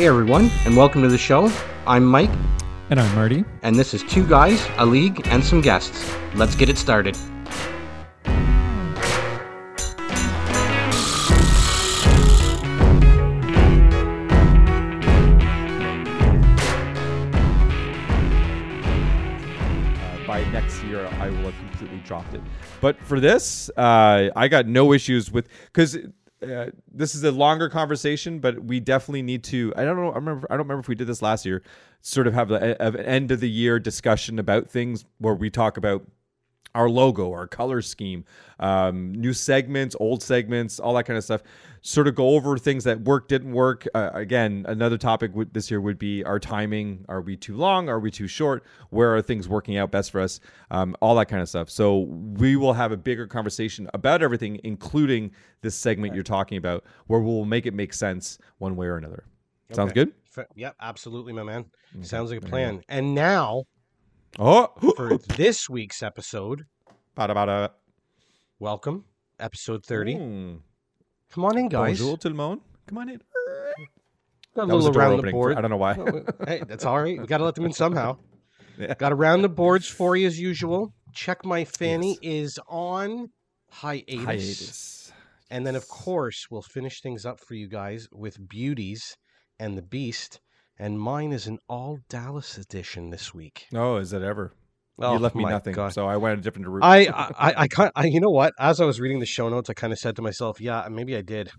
Hey everyone, and welcome to the show. I'm Mike, And I'm Marty. and this is Two Guys, a League, and some guests. Let's get it started. uh, by next year I will have completely dropped it. But for this, uh, I got no issues with because uh, this is a longer conversation, but we definitely need to. I don't know. I remember. I don't remember if we did this last year. Sort of have an end of the year discussion about things where we talk about our logo, our color scheme, um, new segments, old segments, all that kind of stuff. Sort of go over things that work, didn't work. Uh, again, another topic would, this year would be our timing. Are we too long? Are we too short? Where are things working out best for us? Um, all that kind of stuff. So we will have a bigger conversation about everything, including this segment you're talking about, where we'll make it make sense one way or another. Sounds Okay. good? F- Yep, absolutely, my man. Okay, Sounds like a plan. And now Oh, for this week's episode, bada bada. welcome, episode 30. Mm. Come on in, guys. Bonjour, tout le monde. Come on in. Got a That was little around the board. I don't know why. hey, that's all right. We got to let them in somehow. Yeah. Got around the boards for you as usual. Check my fanny is on hiatus. Hiatus. And then, of course, we'll finish things up for you guys with Beauties and the Beast. And mine is an all Dallas edition this week. Oh, is it ever? Oh, you left me nothing, God. so I went a different route. I, I, I, kind, I, you know what? As I was reading the show notes, I kind of said to myself, "Yeah, maybe I did.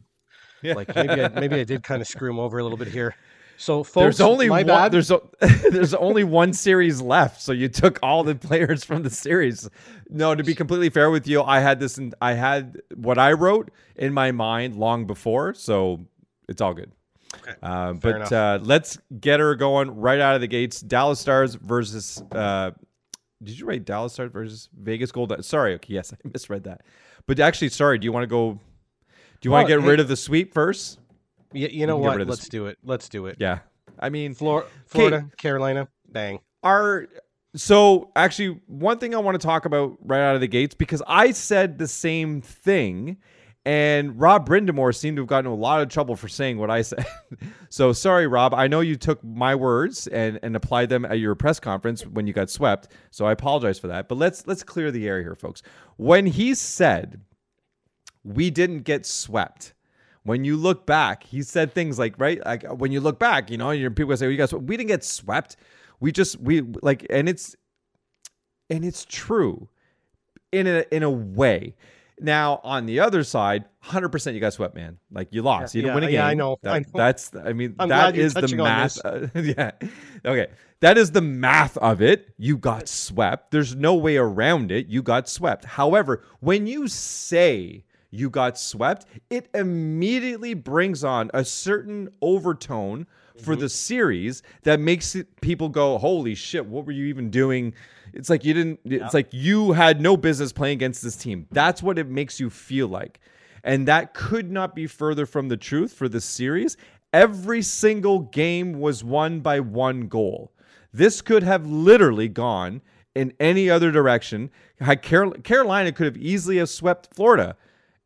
Yeah. Like maybe, I, maybe I did kind of screw him over a little bit here." So, folks, there's only my one. bad. There's o- there's only one series left, so you took all the players from the series. No, to be completely fair with you, I had this. In, I had what I wrote in my mind long before, so it's all good. Okay, Uh, but uh, let's get her going right out of the gates. Dallas Stars versus. Uh, did you write Dallas Stars versus Vegas Gold? Sorry, okay, yes, I misread that. But actually, sorry. Do you want to go? Do you want Oh, to get hey- rid of the sweep first? Y- you know what? rid of this. Let's do it. Let's do it. Yeah. I mean, Flor- Florida, Carolina, bang. Our so actually one thing I want to talk about right out of the gates because I said the same thing and Rob Brind'Amour seemed to have gotten a lot of trouble for saying what I said. so sorry, Rob. I know you took my words and, and applied them at your press conference when you got swept. So I apologize for that. But let's let's clear the air here, folks. When he said we didn't get swept. When you look back, he said things like, right? Like uh, when you look back, you know, your people say, well, you guys, we didn't get swept. We just, we like, and it's, and it's true in a, in a way. Now, on the other side, 100% you got swept, man. Like you lost. you didn't Yeah, win a game. yeah, I know, That- I know. That's, I mean, I'm that is the math. uh, yeah. Okay. That is the math of it. You got swept. There's no way around it. You got swept. However, when you say you got swept, it immediately brings on a certain overtone for Mm-hmm. the series that makes it, people go, "Holy shit, what were you even doing?" It's like you didn't it's like you had no business playing against this team. That's what it makes you feel like. And that could not be further from the truth for the series. Every single game was won by one goal. This could have literally gone in any other direction. Carolina could have easily have swept Florida.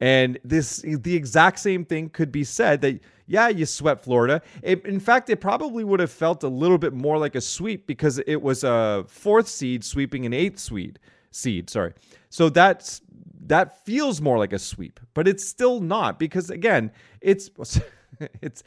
And this the exact same thing could be said that yeah, you swept Florida. It, in fact, it probably would have felt a little bit more like a sweep because it was a fourth seed sweeping an eighth seed. Seed, sorry. So that's that feels more like a sweep, but it's still not because again, it's it's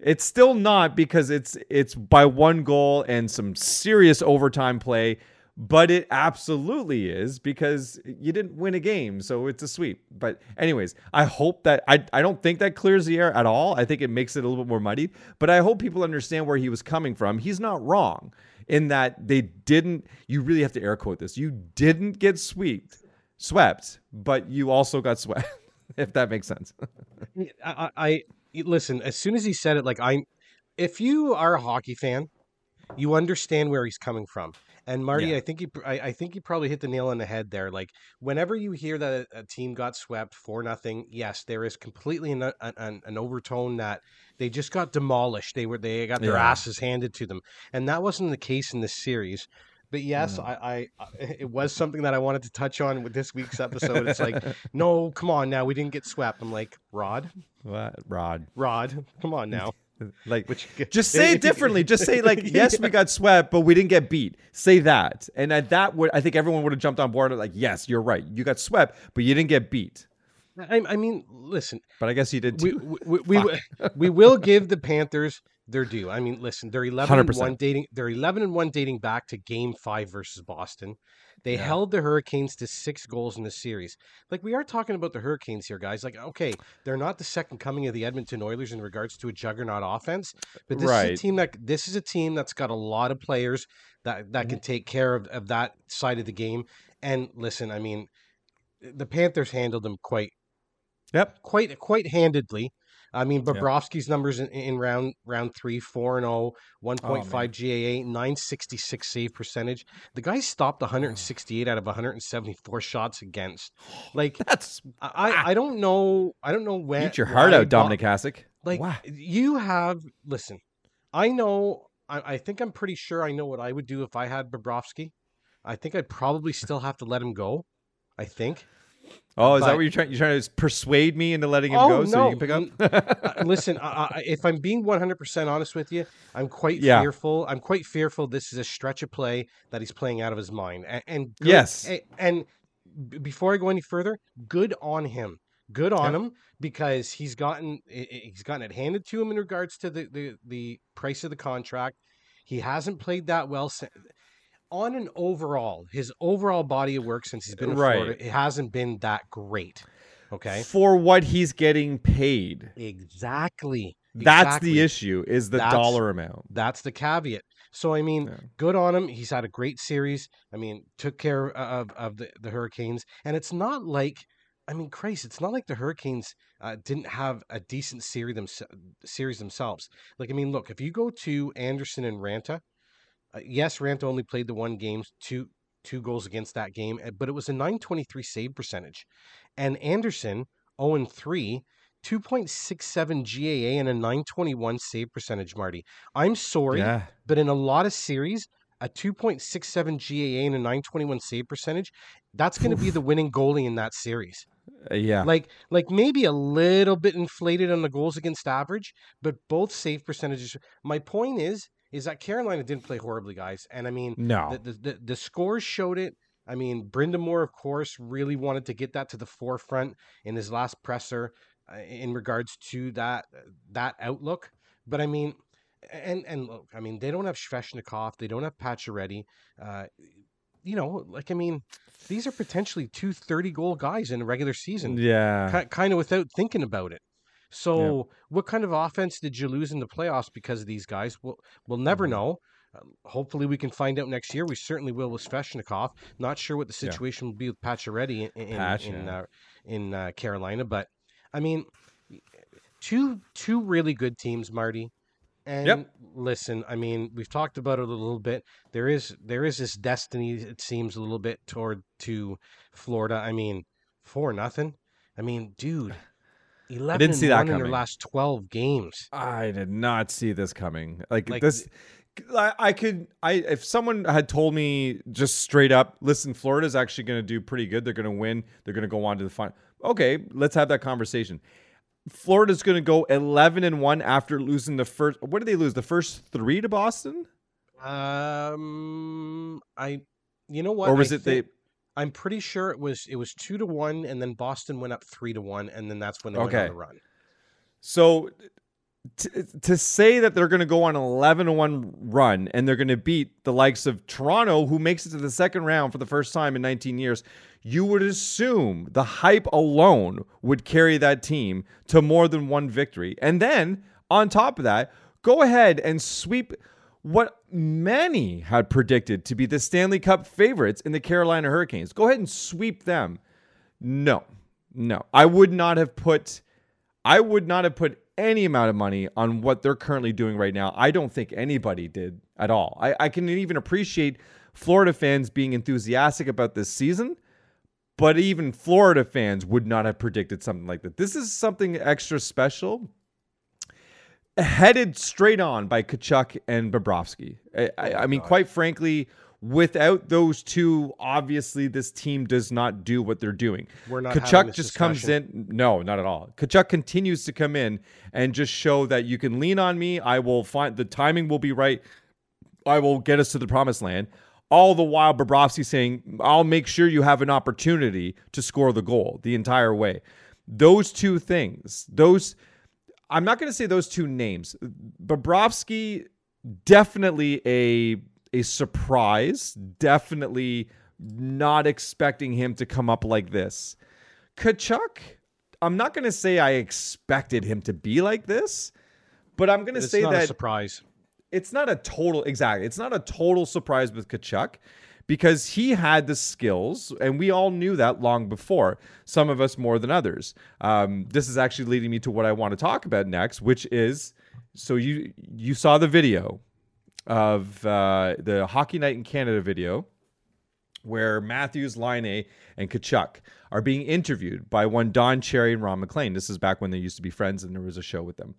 it's still not because it's it's by one goal and some serious overtime play, but it absolutely is because you didn't win a game, so it's a sweep. But anyways, I hope that I I don't think that clears the air at all. I think it makes it a little bit more muddied, but I hope people understand where he was coming from. He's not wrong in that they didn't you really have to air quote this. You didn't get swept, swept, but you also got swept. if that makes sense. I, I listen. As soon as he said it, like I, if you are a hockey fan, you understand where he's coming from. And Marty, Yeah. I think you, I, I think you probably hit the nail on the head there. Like whenever you hear that a, a team got swept for nothing, yes, there is completely an, an, an overtone that they just got demolished. They were they got their Yeah. asses handed to them, and that wasn't the case in this series. But yes, I, I, I, it was something that I wanted to touch on with this week's episode. It's like, no, come on now, we didn't get swept. I'm like, Rod, what, Rod? Rod, come on now. Like, Which- just say it differently. Just say like, yes, we got swept, but we didn't get beat. Say that, and at that would I think everyone would have jumped on board. Like, yes, you're right. You got swept, but you didn't get beat. I, I mean, listen, But I guess you did we too. we, we, we, we will give the Panthers their due. I mean, listen, they're 11 and 100%. 1 dating they're 11 and 1 dating back to game 5 versus Boston. They Yeah. held the Hurricanes to 6 goals in the series. Like we are talking about the Hurricanes here, guys. Like okay, they're not the second coming of the Edmonton Oilers in regards to a juggernaut offense, but this is a team that this is a team that's got a lot of players that that mm-hmm. can take care of, of that side of the game. And listen, I mean, the Panthers handled them quite Yep. quite quite handedly. I mean. Bobrovsky's numbers in, in round round three, four and oh, 1.5 man. GAA, 966 save percentage. The guy stopped 168 out of 174 shots against. Like That's I, I don't know I don't know when eat your heart out, Dominik Hasek. Like Wow. you have listen, I know I, I think I'm pretty sure I know what I would do if I had Bobrovsky. I think I'd probably still have to let him go. I think. Oh, is that what you're trying? You're trying to persuade me into letting him Oh, go so no. you can pick up? Uh, listen, I, I, if I'm being 100% honest with you, I'm quite Yeah. fearful. I'm quite fearful this is a stretch of play that he's playing out of his mind. And, and good- Yes. And, before I go any further, good on him. Good on him because he's gotten he's gotten it handed to him in regards to the the, the price of the contract. He hasn't played that well on an overall. His overall body of work since he's been in Right. Florida, it hasn't been that great. Okay. For what he's getting paid. Exactly. That's Exactly. the issue is the That's- dollar amount. That's the caveat. So I mean, Yeah. good on him. He's had a great series. I mean, took care of of the, the Hurricanes, and it's not like, I mean, Christ, it's not like the Hurricanes uh, didn't have a decent series them, series themselves. Like I mean, look, if you go to Andersen and Raanta, uh, yes, Raanta only played the one game, two two goals against that game, uh, but it was a 923 save percentage, and Andersen 0 and 3. 2.67 GAA and a 921 save percentage, Marty. I'm sorry, Yeah. but in a lot of series, a 2.67 GAA and a 921 save percentage, that's going to be the winning goalie in that series. Uh, yeah. Like like maybe a little bit inflated on the goals against average, but both save percentages. My point is is that Carolina didn't play horribly, guys. And I mean, no. the, the, the, the scores showed it. I mean, Brind'Amour, of course, really wanted to get that to the forefront in his last presser uh, in regards to that that outlook. But I mean, and and look, I mean, they don't have Svechnikov, they don't have Pacioretty. Uh, you know, like I mean, these are potentially two 30 goal guys in a regular season, yeah. kind of without thinking about it. So, what kind of offense did you lose in the playoffs because of these guys? We'll, we'll never Mm-hmm. know. Uh, hopefully, we can find out next year. We certainly will with Svechnikov. Not sure what the Yeah. situation will be with Pacioretty in in, Patch, in, yeah. uh, in uh, Carolina, but I mean, two two really good teams, Marty. And listen, I mean, we've talked about it a little bit. There is there is this destiny, it seems, a little bit toward to Florida. I mean, for nothing. I mean, dude, eleven didn't see that one in their coming. last twelve games. I did not see this coming. Like, Like, this I, I could I if someone had told me just straight up, listen, Florida's actually going to do pretty good. They're going to win. They're going to go on to the final. Okay, let's have that conversation. Florida's going to go 11 and 1 after losing the first What did they lose? The first 3 to Boston? Um, I, you know what? or was I it think- they I'm pretty sure it was it was two to one, and then Boston went up three to one, and then that's when they went on the run. So t- to say that they're going to go on an 11 to 1 run and they're going to beat the likes of Toronto who makes it to the second round for the first time in 19 years, you would assume the hype alone would carry that team to more than one victory. And then on top of that, go ahead and sweep what many had predicted to be the Stanley Cup favorites in the Carolina Hurricanes. Go ahead and sweep them. No. No. I would not have put I would not have put any amount of money on what they're currently doing right now. I don't think anybody did at all. I, I can even appreciate Florida fans being enthusiastic about this season, but even Florida fans would not have predicted something like that. This is something extra special. Headed straight on by Tkachuk and Bobrovsky. I, I, I mean, quite frankly, Without those two, obviously this team does not do what they're doing. We're not Tkachuk just comes in. No, not at all. Tkachuk continues to come in and just show that you can lean on me. I will find the timing will be right. I will get us to the promised land. All the while, Bobrovsky saying, I'll make sure you have an opportunity to score the goal the entire way. Those two things, those, I'm not going to say those two names. Bobrovsky, definitely a a surprise. Definitely not expecting him to come up like this. Tkachuk, I'm not going to say I expected him to be like this, but I'm going to say not a that surprise. it's not a total exactly. It's not a total surprise with Tkachuk because he had the skills, and we all knew that long before. Some of us more than others. Um, this is actually leading me to what I want to talk about next, which is so you you saw the video of uh, the Hockey Night in Canada video where Matthews, Laine and Tkachuk are being interviewed by one Don Cherry and Ron MacLean. This is back when they used to be friends and there was a show with them.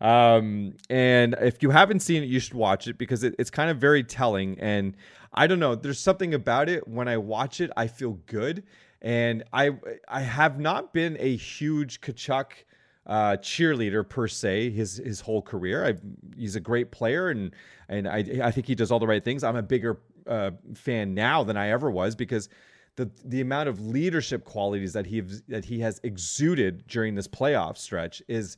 Um, and if you haven't seen it, you should watch it because it, it's kind of very telling. And I don't know, there's something about it. When I watch it, I feel good. And I I have not been a huge Tkachuk uh, cheerleader per se his his whole career. i he's a great player and and I I think he does all the right things. I'm a bigger uh, fan now than I ever was because the the amount of leadership qualities that he that he has exuded during this playoff stretch is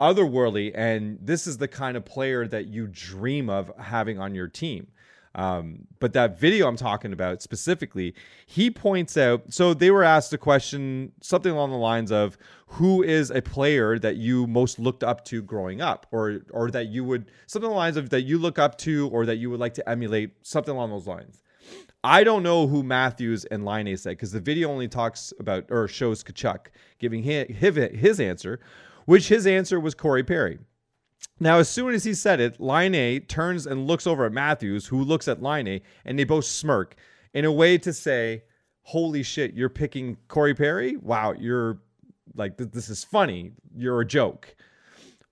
otherworldly and this is the kind of player that you dream of having on your team um, but that video I'm talking about specifically, he points out. So they were asked a question, something along the lines of, "Who is a player that you most looked up to growing up, or or that you would something along the lines of that you look up to, or that you would like to emulate, something along those lines." I don't know who Matthews and Laine said because the video only talks about or shows Tkachuk giving his, his answer, which his answer was Corey Perry. Now, as soon as he said it, Laine turns and looks over at Matthews, who looks at Laine, and they both smirk in a way to say, Holy shit, you're picking Corey Perry? Wow, you're like, th- this is funny. You're a joke.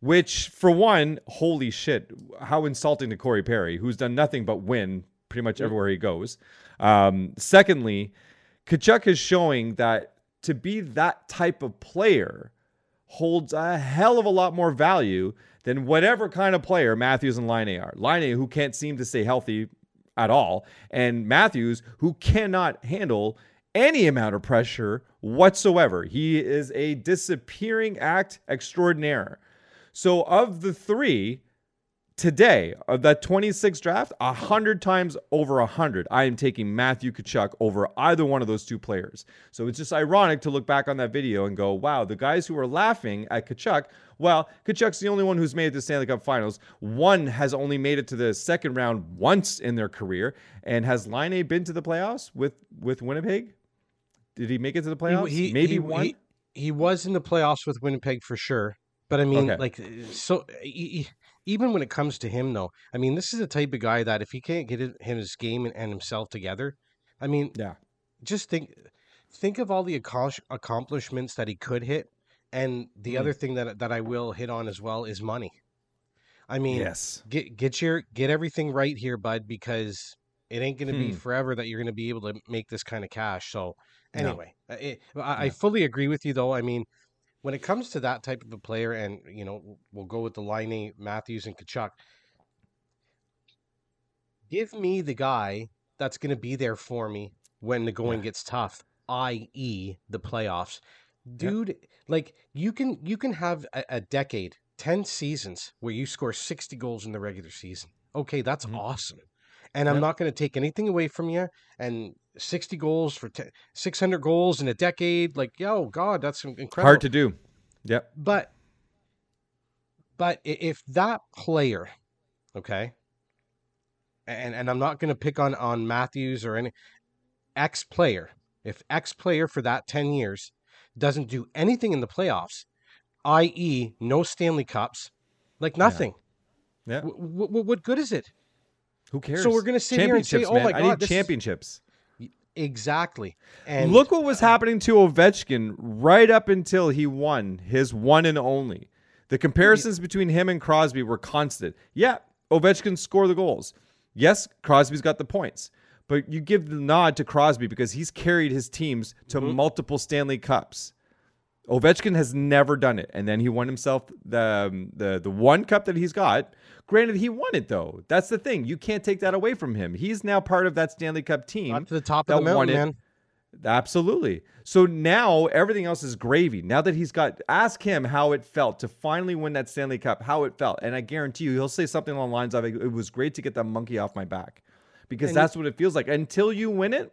Which, for one, holy shit, how insulting to Corey Perry, who's done nothing but win pretty much everywhere he goes. Um, secondly, Tkachuk is showing that to be that type of player holds a hell of a lot more value than whatever kind of player Matthews and Laine are. Laine who can't seem to stay healthy at all, and Matthews who cannot handle any amount of pressure whatsoever. He is a disappearing act extraordinaire. So of the three, today of that 26 draft, a hundred times over a hundred, I am taking Matthew Tkachuk over either one of those two players. So it's just ironic to look back on that video and go, "Wow, the guys who are laughing at Tkachuk, well, Tkachuk's the only one who's made it to Stanley Cup Finals. One has only made it to the second round once in their career, and has Laine been to the playoffs with with Winnipeg? Did he make it to the playoffs? He, he, Maybe he, one. He, was in the playoffs with Winnipeg for sure. But I mean, Okay. like, uh, so e- e- even when it comes to him, though, I mean, this is the type of guy that if he can't get his game and, and himself together, I mean, yeah. just think think of all the accomplish- accomplishments that he could hit and the Mm. other thing that that I will hit on as well is money. I mean, Yes. get get your get everything right here, bud, because it ain't going to be Hmm. forever that you're going to be able to make this kind of cash. So anyway, uh, it, I, I fully agree with you, though. I mean, when it comes to that type of a player, and you know, we'll go with the line Matthews and Tkachuk. Give me the guy that's going to be there for me when the going Yeah. gets tough, i.e., the playoffs. Yeah. Dude, like you can you can have a, a decade, ten seasons where you score sixty goals in the regular season. Okay, that's Mhm. awesome. And I'm not going to take anything away from you. And 60 goals for te- 600 goals in a decade, like, yo, God, that's incredible. Hard to do. Yep. But but if that player, okay, and and I'm not going to pick on on Matthews or any X player, if X player for that 10 years doesn't do anything in the playoffs, i.e., no Stanley Cups, like nothing. Yeah. W- w- what good is it? Who cares? So we're gonna sit here and say, "Oh man. my I God, need this is- championships. Exactly. And Look what was happening to Ovechkin right up until he won his one and only. The comparisons between him and Crosby were constant. Yeah, Ovechkin scored the goals. Yes, Crosby's got the points. but you give the nod to Crosby because he's carried his teams to Mhm. multiple Stanley Cups. Ovechkin has never done it, and then he won himself the um, the the one cup that he's got. Granted, he won it though. That's the thing. You can't take that away from him. He's now part of that Stanley Cup team. Got to the top of the mountain, man. Absolutely. So now everything else is gravy. Now that he's got, ask him how it felt to finally win that Stanley Cup, how it felt. And I guarantee you, he'll say something along the lines of, it was great to get that monkey off my back because And that's what it feels like. Until you win it,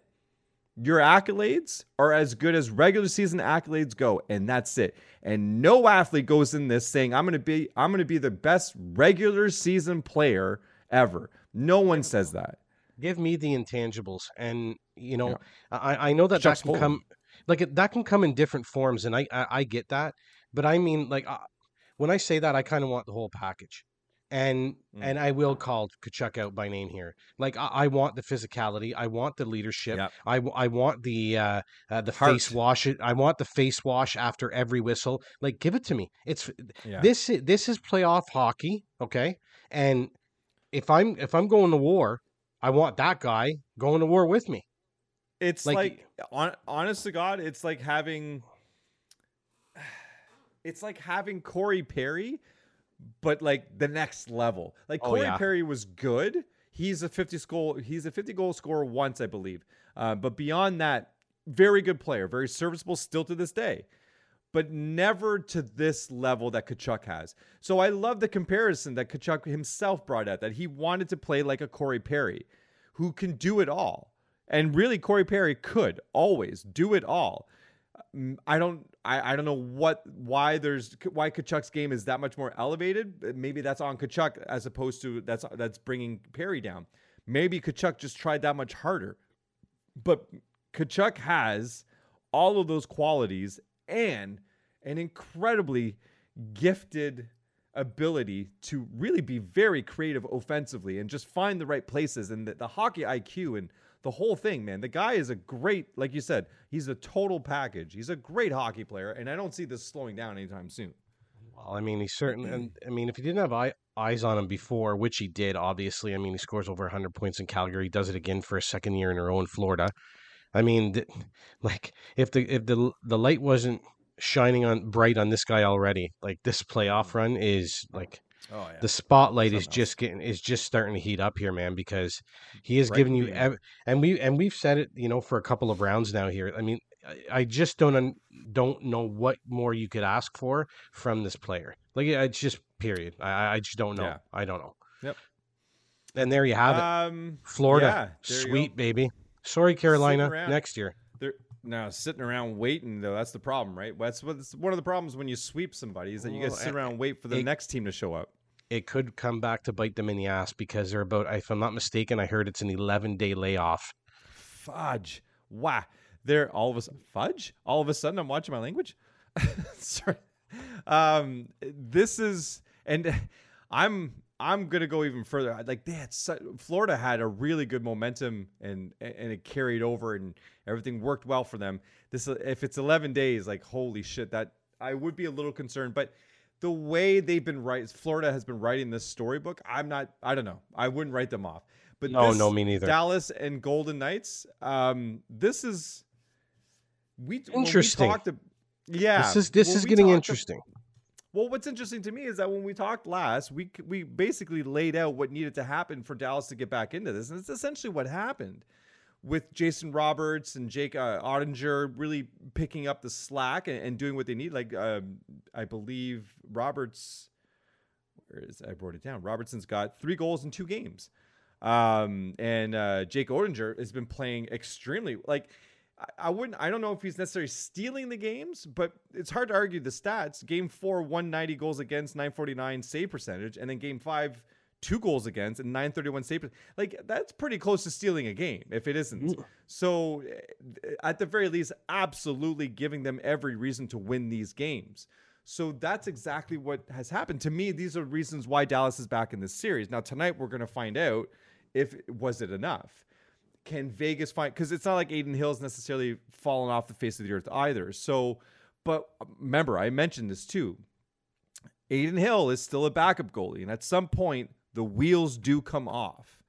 your accolades are as good as regular season accolades go, and that's it. And no athlete goes in this saying, I'm gonna be, I'm gonna be the best regular season player ever. No one says that. give me the intangibles and you know Yeah. I, I know that that can come like that can come in different forms and i i, I get that but i mean like uh, when i say that i kind of want the whole package and Mm. and i will call Tkachuk out by name here like I, I want the physicality i want the leadership Yep. I, I want the uh, uh the Heart. face wash i want the face wash after every whistle like give it to me it's Yeah. this this is playoff hockey okay and if i'm if i'm going to war i want that guy going to war with me It's Like- like, on, honest to God, it's like having it's like having Corey Perry, but like the next level. Like Oh, Corey yeah. Perry was good. He's a 50 goal, he's a 50 goal scorer once, I believe. Uh, but beyond that, very good player, very serviceable still to this day. But never to this level that Tkachuk has. So I love the comparison that Tkachuk himself brought out that he wanted to play like a Corey Perry who can do it all. And really, Corey Perry could always do it all. Mm, I don't, I, I don't know what, why there's, why Tkachuk's game is that much more elevated. Uh, maybe that's on Tkachuk as opposed to that's that's bringing Perry down. Maybe Tkachuk just tried that much harder. But Tkachuk has all of those qualities and an incredibly gifted ability to really be very creative offensively and just find the right places and the, the hockey IQ and the whole thing, man. The guy is a great, like you said, he's a total package. He's a great hockey player, and I don't see this slowing down anytime soon. Well, I mean, he's certain, and I mean, if he didn't have eye, eyes on him before, which he did, obviously. I mean, he scores over 100 points in Calgary. He does it again for a second year in a row in Florida. I mean, th- like if the if the the light wasn't shining on bright on this guy already, like this playoff mm-hmm. run is like Oh yeah. the spotlight is just getting is just starting to heat up here, man, because he is Right giving you ev- and we and we've said it, you know, for a couple of rounds now here. I mean, I, I just don't un- don't know what more you could ask for from this player. Like it's just period. I I- just don't know. Yeah. I don't know. Yep. And there you have it, um, Florida, yeah, there you go. sweet baby. Sorry, Carolina. Next year. Now sitting around waiting though. That's the problem, right? That's what's one of the problems when you sweep somebody is that you to sit around and wait for the it- next team to show up. It could come back to bite them in the ass because they're about. If I'm not mistaken, I heard it's an 11 day layoff. Fudge. Wow. They're all of us fudge. All of a sudden, I'm watching my language. Sorry. Um, this is and I'm I'm gonna go even further. Like they had su- Florida had a really good momentum and and it carried over and everything worked well for them. This if it's 11 days, like holy shit, that I would be a little concerned, but. The way they've been writing, Florida has been writing this storybook. I'm not. I don't know. I wouldn't write them off. But No, this- no, me neither. Dallas and Golden Knights. Um, this is we when we Interesting. talked yeah, this is this is getting interesting. Well, what's interesting to me is that when we talked last, we we basically laid out what needed to happen for Dallas to get back into this, and it's essentially what happened with Jason Roberts and Jake uh, Oettinger really picking up the slack and, and doing what they need. Like um, I believe Roberts, where is I wrote it down. Robertson's got three goals in two games, um, and uh, Jake Oettinger has been playing extremely like. I- wouldn't. I don't know if he's necessarily stealing the games, but it's hard to argue the stats. Game four, 190 goals against, 949 save percentage, and then game five, two goals against and 931 save. per- Like that's pretty close to stealing a game if it isn't. So, eh, at the very least, absolutely giving them every reason to win these games. So that's exactly what has happened. To me, these are reasons why Dallas is back in this series. Now tonight we're going to find out if was it enough can Vegas find because it's not like Adin Hill's necessarily fallen off the face of the earth either. So, but um, remember, I mentioned this too. Adin Hill is still a backup goalie, and at some point the wheels do come off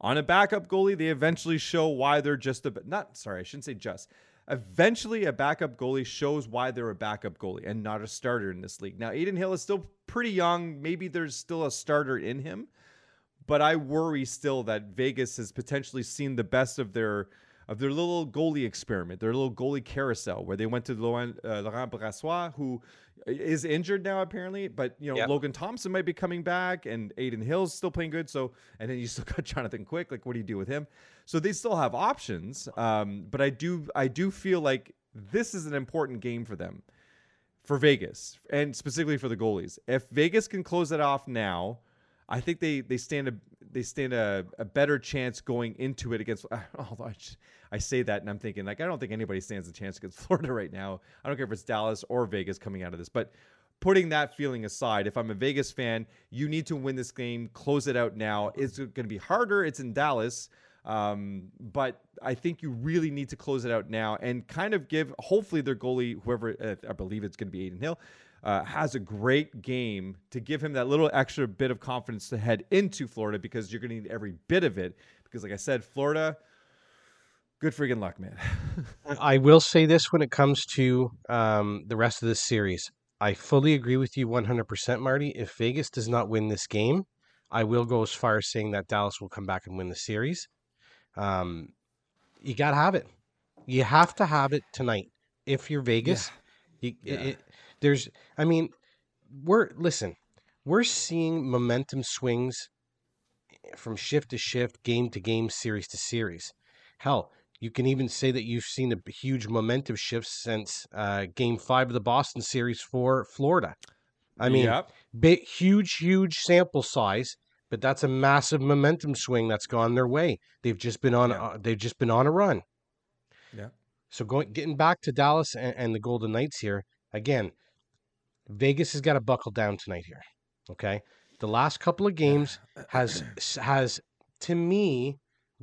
On a backup goalie, they eventually show why they're just a not sorry, I shouldn't say just. Eventually, a backup goalie shows why they're a backup goalie and not a starter in this league. Now, Adin Hill is still pretty young. Maybe there's still a starter in him, but I worry still that Vegas has potentially seen the best of their of their little goalie experiment, their little goalie carousel, where they went to Laurent, uh, Laurent Brossoit, who is injured now apparently, but you know Yep. Logan Thompson might be coming back, and Adin Hill's still playing good. So, and then you still got Jonathan Quick. Like, what do you do with him? So they still have options. Um, but I do, I do feel like this is an important game for them, for Vegas, and specifically for the goalies. If Vegas can close it off now, I think they they stand a they stand a, a better chance going into it against. Although I, I say that and I'm thinking like I don't think anybody stands a chance against Florida right now. I don't care if it's Dallas or Vegas coming out of this, but putting that feeling aside, if I'm a Vegas fan, you need to win this game, close it out now. It's going to be harder. It's in Dallas. Um, but I think you really need to close it out now and kind of give, hopefully, their goalie, whoever uh, I believe it's going to be Adin Hill, uh, has a great game to give him that little extra bit of confidence to head into Florida because you're going to need every bit of it. Because, like I said, Florida, good freaking luck, man. I will say this when it comes to um, the rest of this series. I fully agree with you 100%, Marty. If Vegas does not win this game, I will go as far as saying that Dallas will come back and win the series. Um, you got to have it. You have to have it tonight. If you're Vegas, you, Yeah. It, there's, I mean, we're, listen, we're seeing momentum swings from shift to shift, game to game, series to series. Hell, you can even say that you've seen a huge momentum shift since uh, Game Five of the Boston series for Florida. I mean, Yep. big, huge, huge sample size, but that's a massive momentum swing that's gone their way. They've just been on, Yeah. uh, they've just been on a run. Yeah. So going, getting back to Dallas and, and the Golden Knights here again, Vegas has got to buckle down tonight here. Okay, the last couple of games has has to me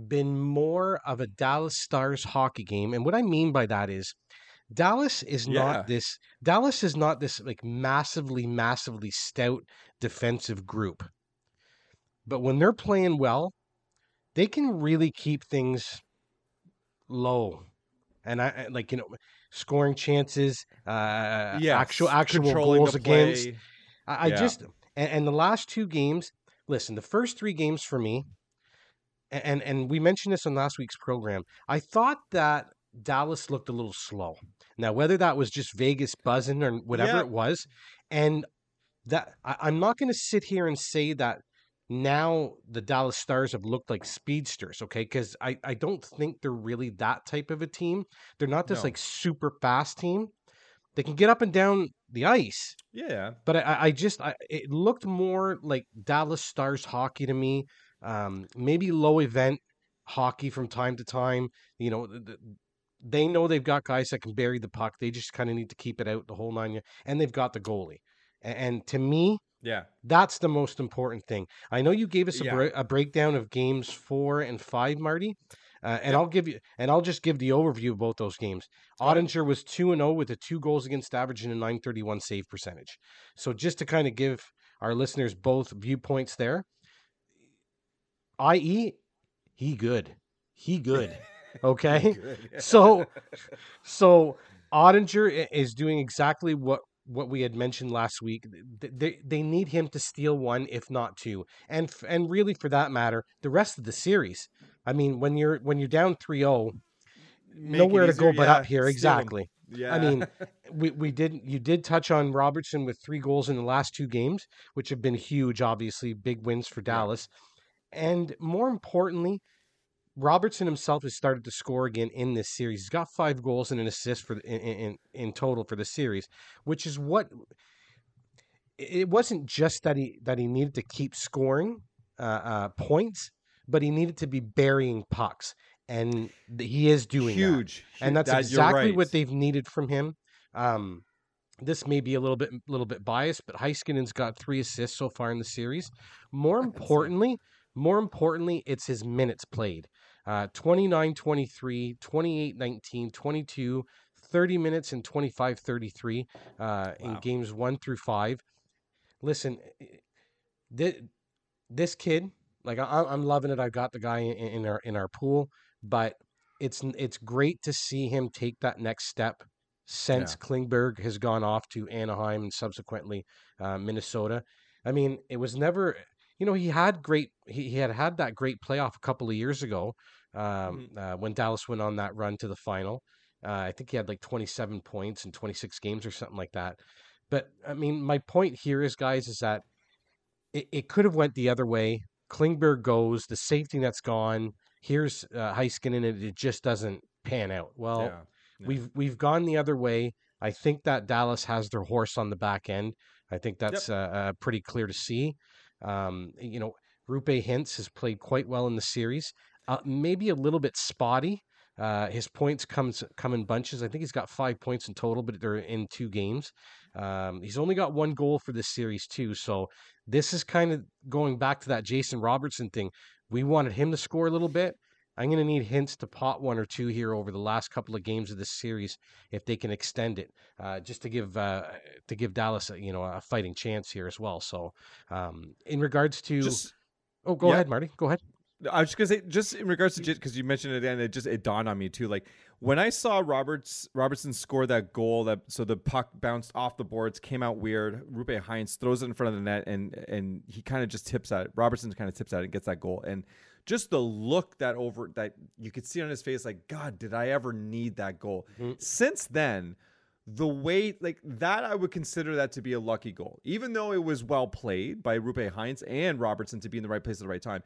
been more of a Dallas Stars hockey game, and what I mean by that is Dallas is Yeah. not this. Dallas is not this like massively, massively stout defensive group, but when they're playing well, they can really keep things low. And I I- like you know, scoring chances, uh, Yes, actual actual goals against. I, I Yeah. just and, and the last two games. Listen, the first three games for me, and and we mentioned this on last week's program. I thought that Dallas looked a little slow. Now, whether that was just Vegas buzzing or whatever Yeah. it was, and that I, I'm not going to sit here and say that now the Dallas Stars have looked like speedsters, okay? Because I, I don't think they're really that type of a team. They're not this No. like super fast team. They can get up and down the ice, Yeah. but I- I, just I, it looked more like Dallas Stars hockey to me. Um, maybe low event hockey from time to time. You know, th- th- they know they've got guys that can bury the puck. They just kind of need to keep it out the whole nine. And they've got the goalie. A- And, to me, Yeah. that's the most important thing. I know you gave us a, Yeah. bre- a breakdown of games four and five, Marty. Uh, and I'll give you, and I'll just give the overview of both those games. Oettinger was two and zero with a two goals against average and a nine thirty one save percentage. So just to kind of give our listeners both viewpoints there, i.e., he good, he good. Okay, so so Oettinger is doing exactly what what we had mentioned last week. They they need him to steal one, if not two, and and really for that matter, the rest of the series. I mean, when you're when you're down 3-0, Make it nowhere to go but yeah, up here. Exactly. Yeah. I mean, we we did you did touch on Robertson with three goals in the last two games, which have been huge. Obviously, big wins for Dallas, and more importantly, Robertson himself has started to score again in this series. He's got five goals and an assist for the, in, in in total for the series, which is what it wasn't just that he that he needed to keep scoring uh, uh, points, but he needed to be burying pucks, and he is doing that huge. and that's That- exactly right. what they've needed from him. Um, this may be a little bit little bit biased, but Heiskanen's got three assists so far in the series. More importantly, more importantly, it's his minutes played. Uh, 29 23, 28 19, 22, 30 minutes, and 25 33 uh, in games one through five. Listen, this, this kid Like I, I'm loving it. I've got the guy in, in our in our pool, but it's it's great to see him take that next step since Yeah. Klingberg has gone off to Anaheim and subsequently uh, Minnesota. I mean, it was never, you know, he had great, he, he had had that great playoff a couple of years ago um, uh, when Dallas went on that run to the final. Uh, I think he had like 27 points in 26 games or something like that. But I mean, my point here is, guys, is that it, it could have went the other way. Klingberg goes, the safety that's gone. Here's uh, Heiskanen, and it just doesn't pan out. Well, yeah. Yeah. we've we've gone the other way. I think that Dallas has their horse on the back end. I think that's uh, uh, pretty clear to see. Um, you know, Roope Hintz has played quite well in the series. Uh, maybe a little bit spotty. Uh, his points comes come in bunches. I think he's got five points in total, but they're in two games. Um, he's only got one goal for this series too. So this is kind of going back to that Jason Robertson thing. We wanted him to score a little bit. I'm going to need Hintz to pot one or two here over the last couple of games of this series if they can extend it, uh, just to give uh, to give Dallas a, you know a fighting chance here as well. So, um, in regards to, Just oh, go yeah. ahead, Marty, go ahead. I was just gonna say, just in regards to because you mentioned it, and it just it dawned on me too. Like when I saw Roberts Robertson score that goal, that so the puck bounced off the boards, came out weird. Roope Hintz throws it in front of the net, and and he kind of just tips at it. Robertson kind of tips at it and gets that goal, and just the look that over that you could see on his face, like God, did I ever need that goal? Mhm. Since then. The way like that, I would consider that to be a lucky goal, even though it was well played by Roope Hintz and Robertson to be in the right place at the right time.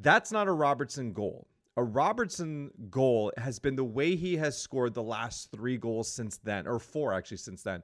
That's not a Robertson goal. A Robertson goal has been the way he has scored the last three goals since then, or four actually since then.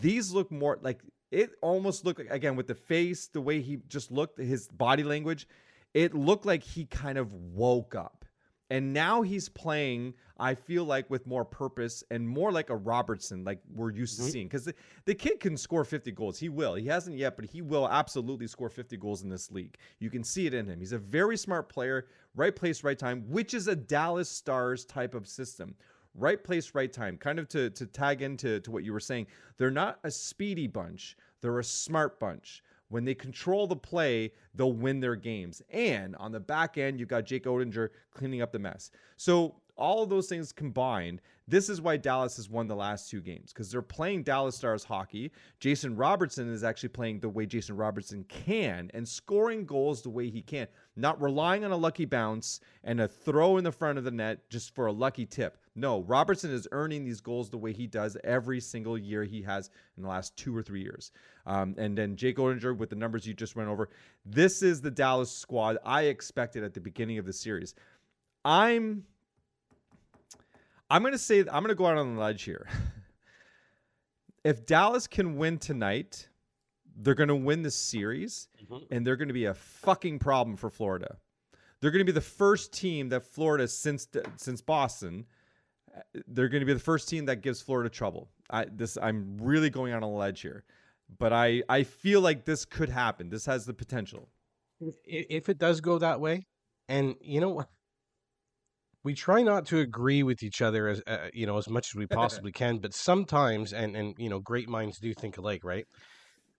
These look more like it almost looked like, again with the face, the way he just looked, his body language, it looked like he kind of woke up. And now he's playing, I feel like, with more purpose and more like a Robertson, like we're used to Mhm. seeing. Because the, the kid can score 50 goals. He will. He hasn't yet, but he will absolutely score 50 goals in this league. You can see it in him. He's a very smart player, right place, right time, which is a Dallas Stars type of system. Right place, right time. Kind of to, to tag into to what you were saying. They're not a speedy bunch, they're a smart bunch. When they control the play, they'll win their games. And on the back end, you've got Jake Oettinger cleaning up the mess. So all of those things combined, this is why Dallas has won the last two games because they're playing Dallas Stars hockey. Jason Robertson is actually playing the way Jason Robertson can and scoring goals the way he can, not relying on a lucky bounce and a throw in the front of the net just for a lucky tip. No, Robertson is earning these goals the way he does every single year he has in the last two or three years. Um, and then Jake Oettinger with the numbers you just went over. This is the Dallas squad I expected at the beginning of the series. I'm I'm going to say I'm going to go out on the ledge here. if Dallas can win tonight, they're going to win the series and they're going to be a fucking problem for Florida. They're going to be the first team that Florida since since Boston uh, they're going to be the first team that gives Florida trouble. I this I'm really going on a ledge here. But I I feel like this could happen. This has the potential. if, if it does go that way, and you know what, we try not to agree with each other as uh, you know as much as we possibly can, but sometimes, and and you know, great minds do think alike, right?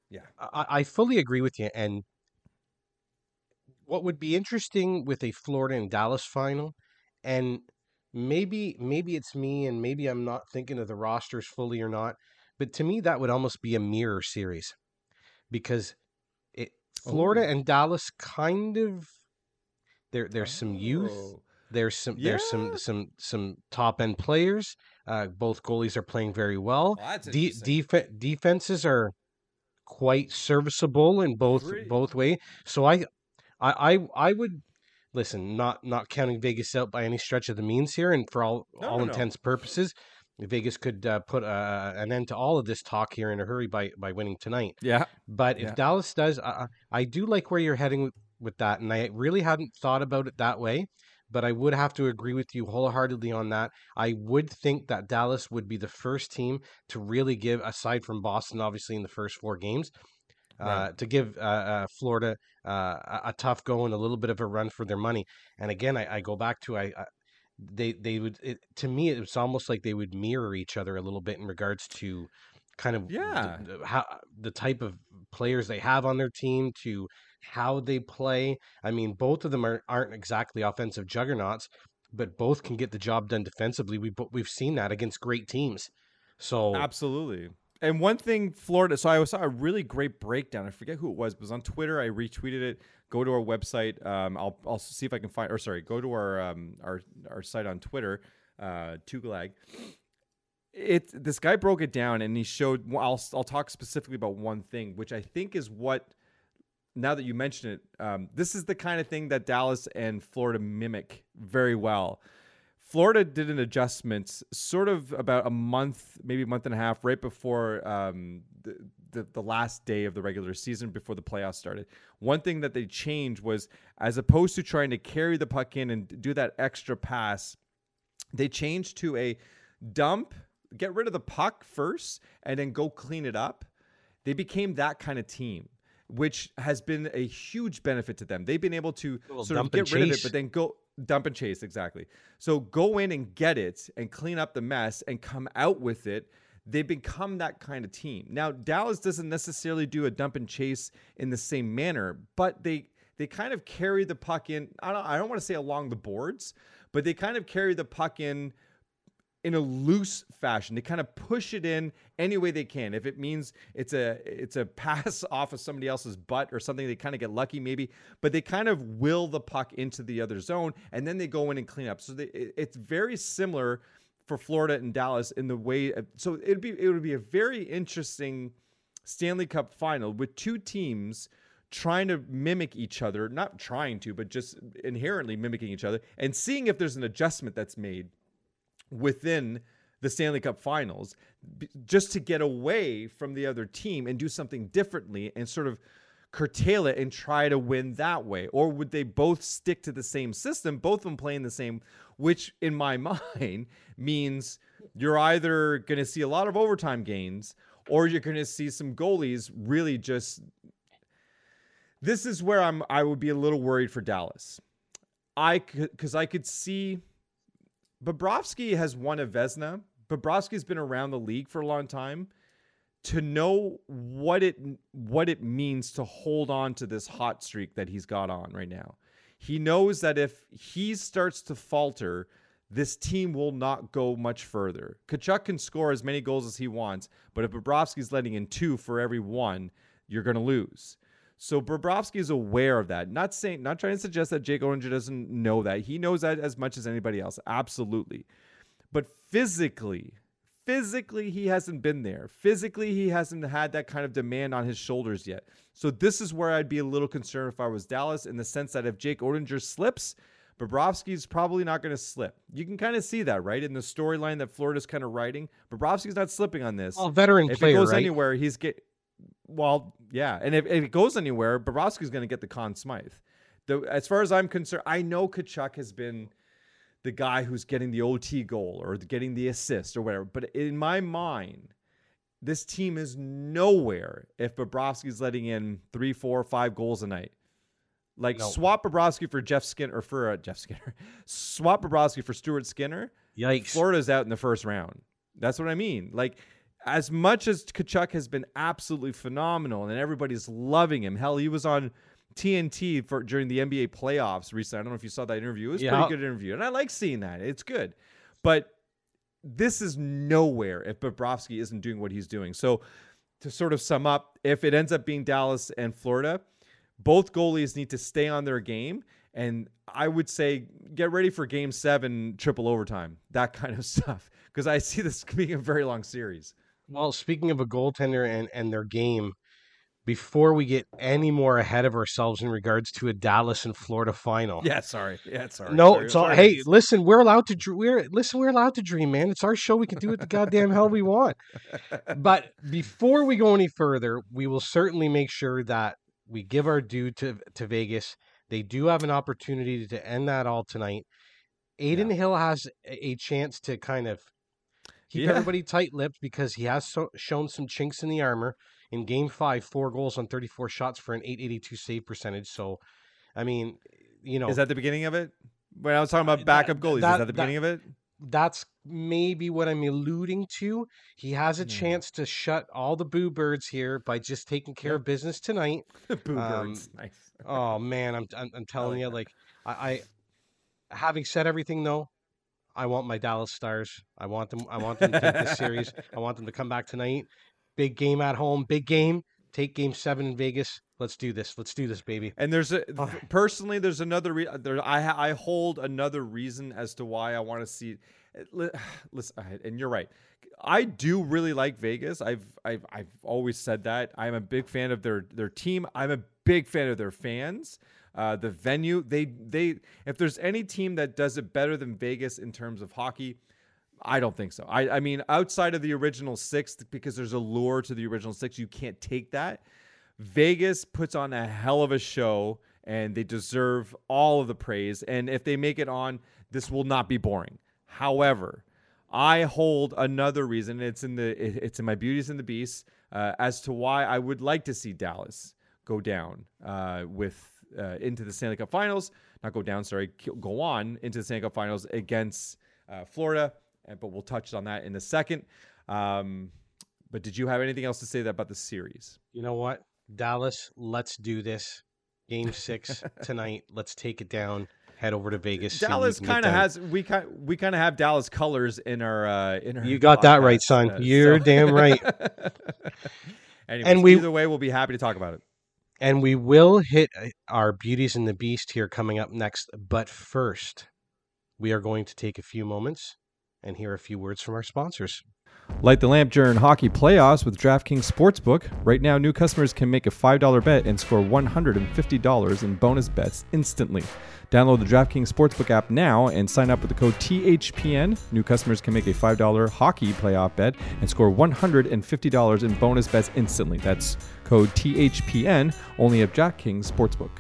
Yeah. I, I fully agree with you. And what would be interesting with a Florida and Dallas final, and maybe maybe it's me, and maybe I'm not thinking of the rosters fully or not, but to me that would almost be a mirror series because it Florida Oh. and Dallas kind of there there's some youth Oh. There's some there's some some some top end players uh, both goalies are playing very well Well, De- def- defenses are quite serviceable in both Pretty- both way so I, I i i would listen not not counting vegas out by any stretch of the means here and for all No, all no, no. intents purposes vegas could uh, put uh, an end to all of this talk here in a hurry by by winning tonight Yeah. but if Yeah. Dallas does, I, I I do like where you're heading with, with that, and I really hadn't thought about it that way. But I would have to agree with you wholeheartedly on that. I would think that Dallas would be the first team to really give, aside from Boston, obviously in the first four games, uh, Right. to give uh, uh, Florida uh, a, a tough go and a little bit of a run for their money. And again, I, I go back to I. I they they would it, to me it was almost like they would mirror each other a little bit in regards to kind of Yeah. the, the- how the type of players they have on their team to how they play. I mean, both of them are, aren't exactly offensive juggernauts, but both can get the job done defensively. We we've seen that against great teams. So Absolutely. And one thing, Florida. So I saw a really great breakdown. I forget who it was, but it was on Twitter. I retweeted it. Go to our website. Um, I'll I'll see if I can find. Or sorry, go to our um our our site on Twitter. Uh, Tugalag. It this guy broke it down and he showed. I'll I'll talk specifically about one thing, which I think is what. Now that you mention it, um, this is the kind of thing that Dallas and Florida mimic very well. Florida did an adjustment sort of about a month, maybe a month and a half, right before um, the, the the last day of the regular season, before the playoffs started. One thing that they changed was, as opposed to trying to carry the puck in and do that extra pass, they changed to a dump, get rid of the puck first, and then go clean it up. They became that kind of team, which has been a huge benefit to them. They've been able to sort of get rid of it, but then go dump and chase exactly. So go in and get it and clean up the mess and come out with it. They become that kind of team. Now Dallas doesn't necessarily do a dump and chase in the same manner, but they they kind of carry the puck in. I don't I don't want to say along the boards, but they kind of carry the puck in in a loose fashion. They kind of push it in any way they can. If it means it's a it's a pass off of somebody else's butt or something, they kind of get lucky maybe. But they kind of will the puck into the other zone, and then they go in and clean up. So they, it's very similar for Florida and Dallas in the way. So it'd be it would be a very interesting Stanley Cup final with two teams trying to mimic each other, not trying to, but just inherently mimicking each other, and seeing if there's an adjustment that's made within the Stanley Cup finals just to get away from the other team and do something differently and sort of curtail it and try to win that way? Or would they both stick to the same system, both of them playing the same, which in my mind means you're either going to see a lot of overtime gains or you're going to see some goalies really just this is where I'm I would be a little worried for Dallas. I cuz I could see Bobrovsky has won a Vezina. Bobrovsky's been around the league for a long time. To know what it what it means to hold on to this hot streak that he's got on right now. He knows that if he starts to falter, this team will not go much further. Tkachuk can score as many goals as he wants, but if Bobrovsky's letting in two for every one, you're going to lose. So Bobrovsky is aware of that. Not saying, not trying to suggest that Jake Orange doesn't know that. He knows that as much as anybody else. Absolutely. But physically, physically, he hasn't been there. Physically, he hasn't had that kind of demand on his shoulders yet. So this is where I'd be a little concerned if I was Dallas, in the sense that if Jake Oettinger slips, Bobrovsky's probably not going to slip. You can kind of see that, right, in the storyline that Florida's kind of writing. Bobrovsky's not slipping on this. Well, veteran if player, goes right? anywhere, he's get. Well, yeah, and if, if it goes anywhere, Bobrovsky's going to get the Conn Smythe. The, as far as I'm concerned, I know Tkachuk has been the guy who's getting the OT goal or getting the assist or whatever. But in my mind, this team is nowhere if Bobrovsky's letting in three, four, five goals a night. Like No. swap Bobrovsky for Jeff Skinner or for uh, Jeff Skinner, swap Bobrovsky for Stuart Skinner. Yikes. Florida's out in the first round. That's what I mean. Like, as much as Tkachuk has been absolutely phenomenal and everybody's loving him, hell, he was on TNT for during the NBA playoffs recently. I don't know if you saw that interview. It was a Yeah. pretty good interview, and I like seeing that. It's good, but this is nowhere if Bobrovsky isn't doing what he's doing. So, to sort of sum up, if it ends up being Dallas and Florida, both goalies need to stay on their game. And I would say get ready for game seven, triple overtime, that kind of stuff. Because I see this being a very long series. Well, speaking of a goaltender and, and their game, before we get any more ahead of ourselves in regards to a Dallas and Florida final. Yeah, sorry. Yeah, sorry. No, sorry, it's all, sorry. hey, listen, we're allowed to dr- we're listen, we're allowed to dream, man. It's our show. We can do what the goddamn hell we want. But before we go any further, we will certainly make sure that we give our due to to Vegas. They do have an opportunity to end that all tonight. Adin Hill has a chance to kind of keep Yeah. everybody tight-lipped because he has so, shown some chinks in the armor. In Game Five, four goals on thirty-four shots for an eight eighty-two save percentage. So, I mean, you know, Is that the beginning of it? When I was talking Uh, about backup that- goalies, that- is that the that- beginning of it? that's maybe what I'm alluding to. He has a Hmm. chance to shut all the boo birds here by just taking care of business tonight. Boo Um, birds. Nice. Oh man, I'm I'm, I'm telling like you, that. like I, I, having said everything though, I want my Dallas Stars. I want them. I want them to take this series. I want them to come back tonight. Big game at home. Big game. Take Game Seven in Vegas. Let's do this. Let's do this, baby. And there's a Oh. personally, there's another re- there. I I hold another reason as to why I want to see. Listen, and you're right. I do really like Vegas. I've I've I've always said that. I'm a big fan of their their team. I'm a big fan of their fans. Uh, the venue. They they if there's any team that does it better than Vegas in terms of hockey, I don't think so. I, I mean, outside of the original six, because there's a lure to the original six, you can't take that. Vegas puts on a hell of a show and they deserve all of the praise. And if they make it on, this will not be boring. However, I hold another reason. It's in the it's in my beauties and the beasts uh, as to why I would like to see Dallas go down uh, with uh, into the Stanley Cup Finals. Not go down, sorry, go on into the Stanley Cup Finals against uh, Florida. But we'll touch on that in a second. Um, but did you have anything else to say about the series? You know what, Dallas? Let's do this. Game Six tonight. Let's take it down. Head over to Vegas. see what we Dallas kind of has we kind we kind of have Dallas colors in our uh, in our. You got that right, son. uh, You're damn right. Anyways, And we- either way, we'll be happy to talk about it. And we will hit uh, our Beauties and the Beast here coming up next. But first, we are going to take a few moments and hear a few words from our sponsors. Light the lamp during hockey playoffs with DraftKings Sportsbook. Right now, new customers can make a $5 bet and score $150 in bonus bets instantly. Download the DraftKings Sportsbook app now and sign up with the code THPN. New customers can make a $5 hockey playoff bet and score $150 in bonus bets instantly. That's code THPN only at DraftKings Sportsbook.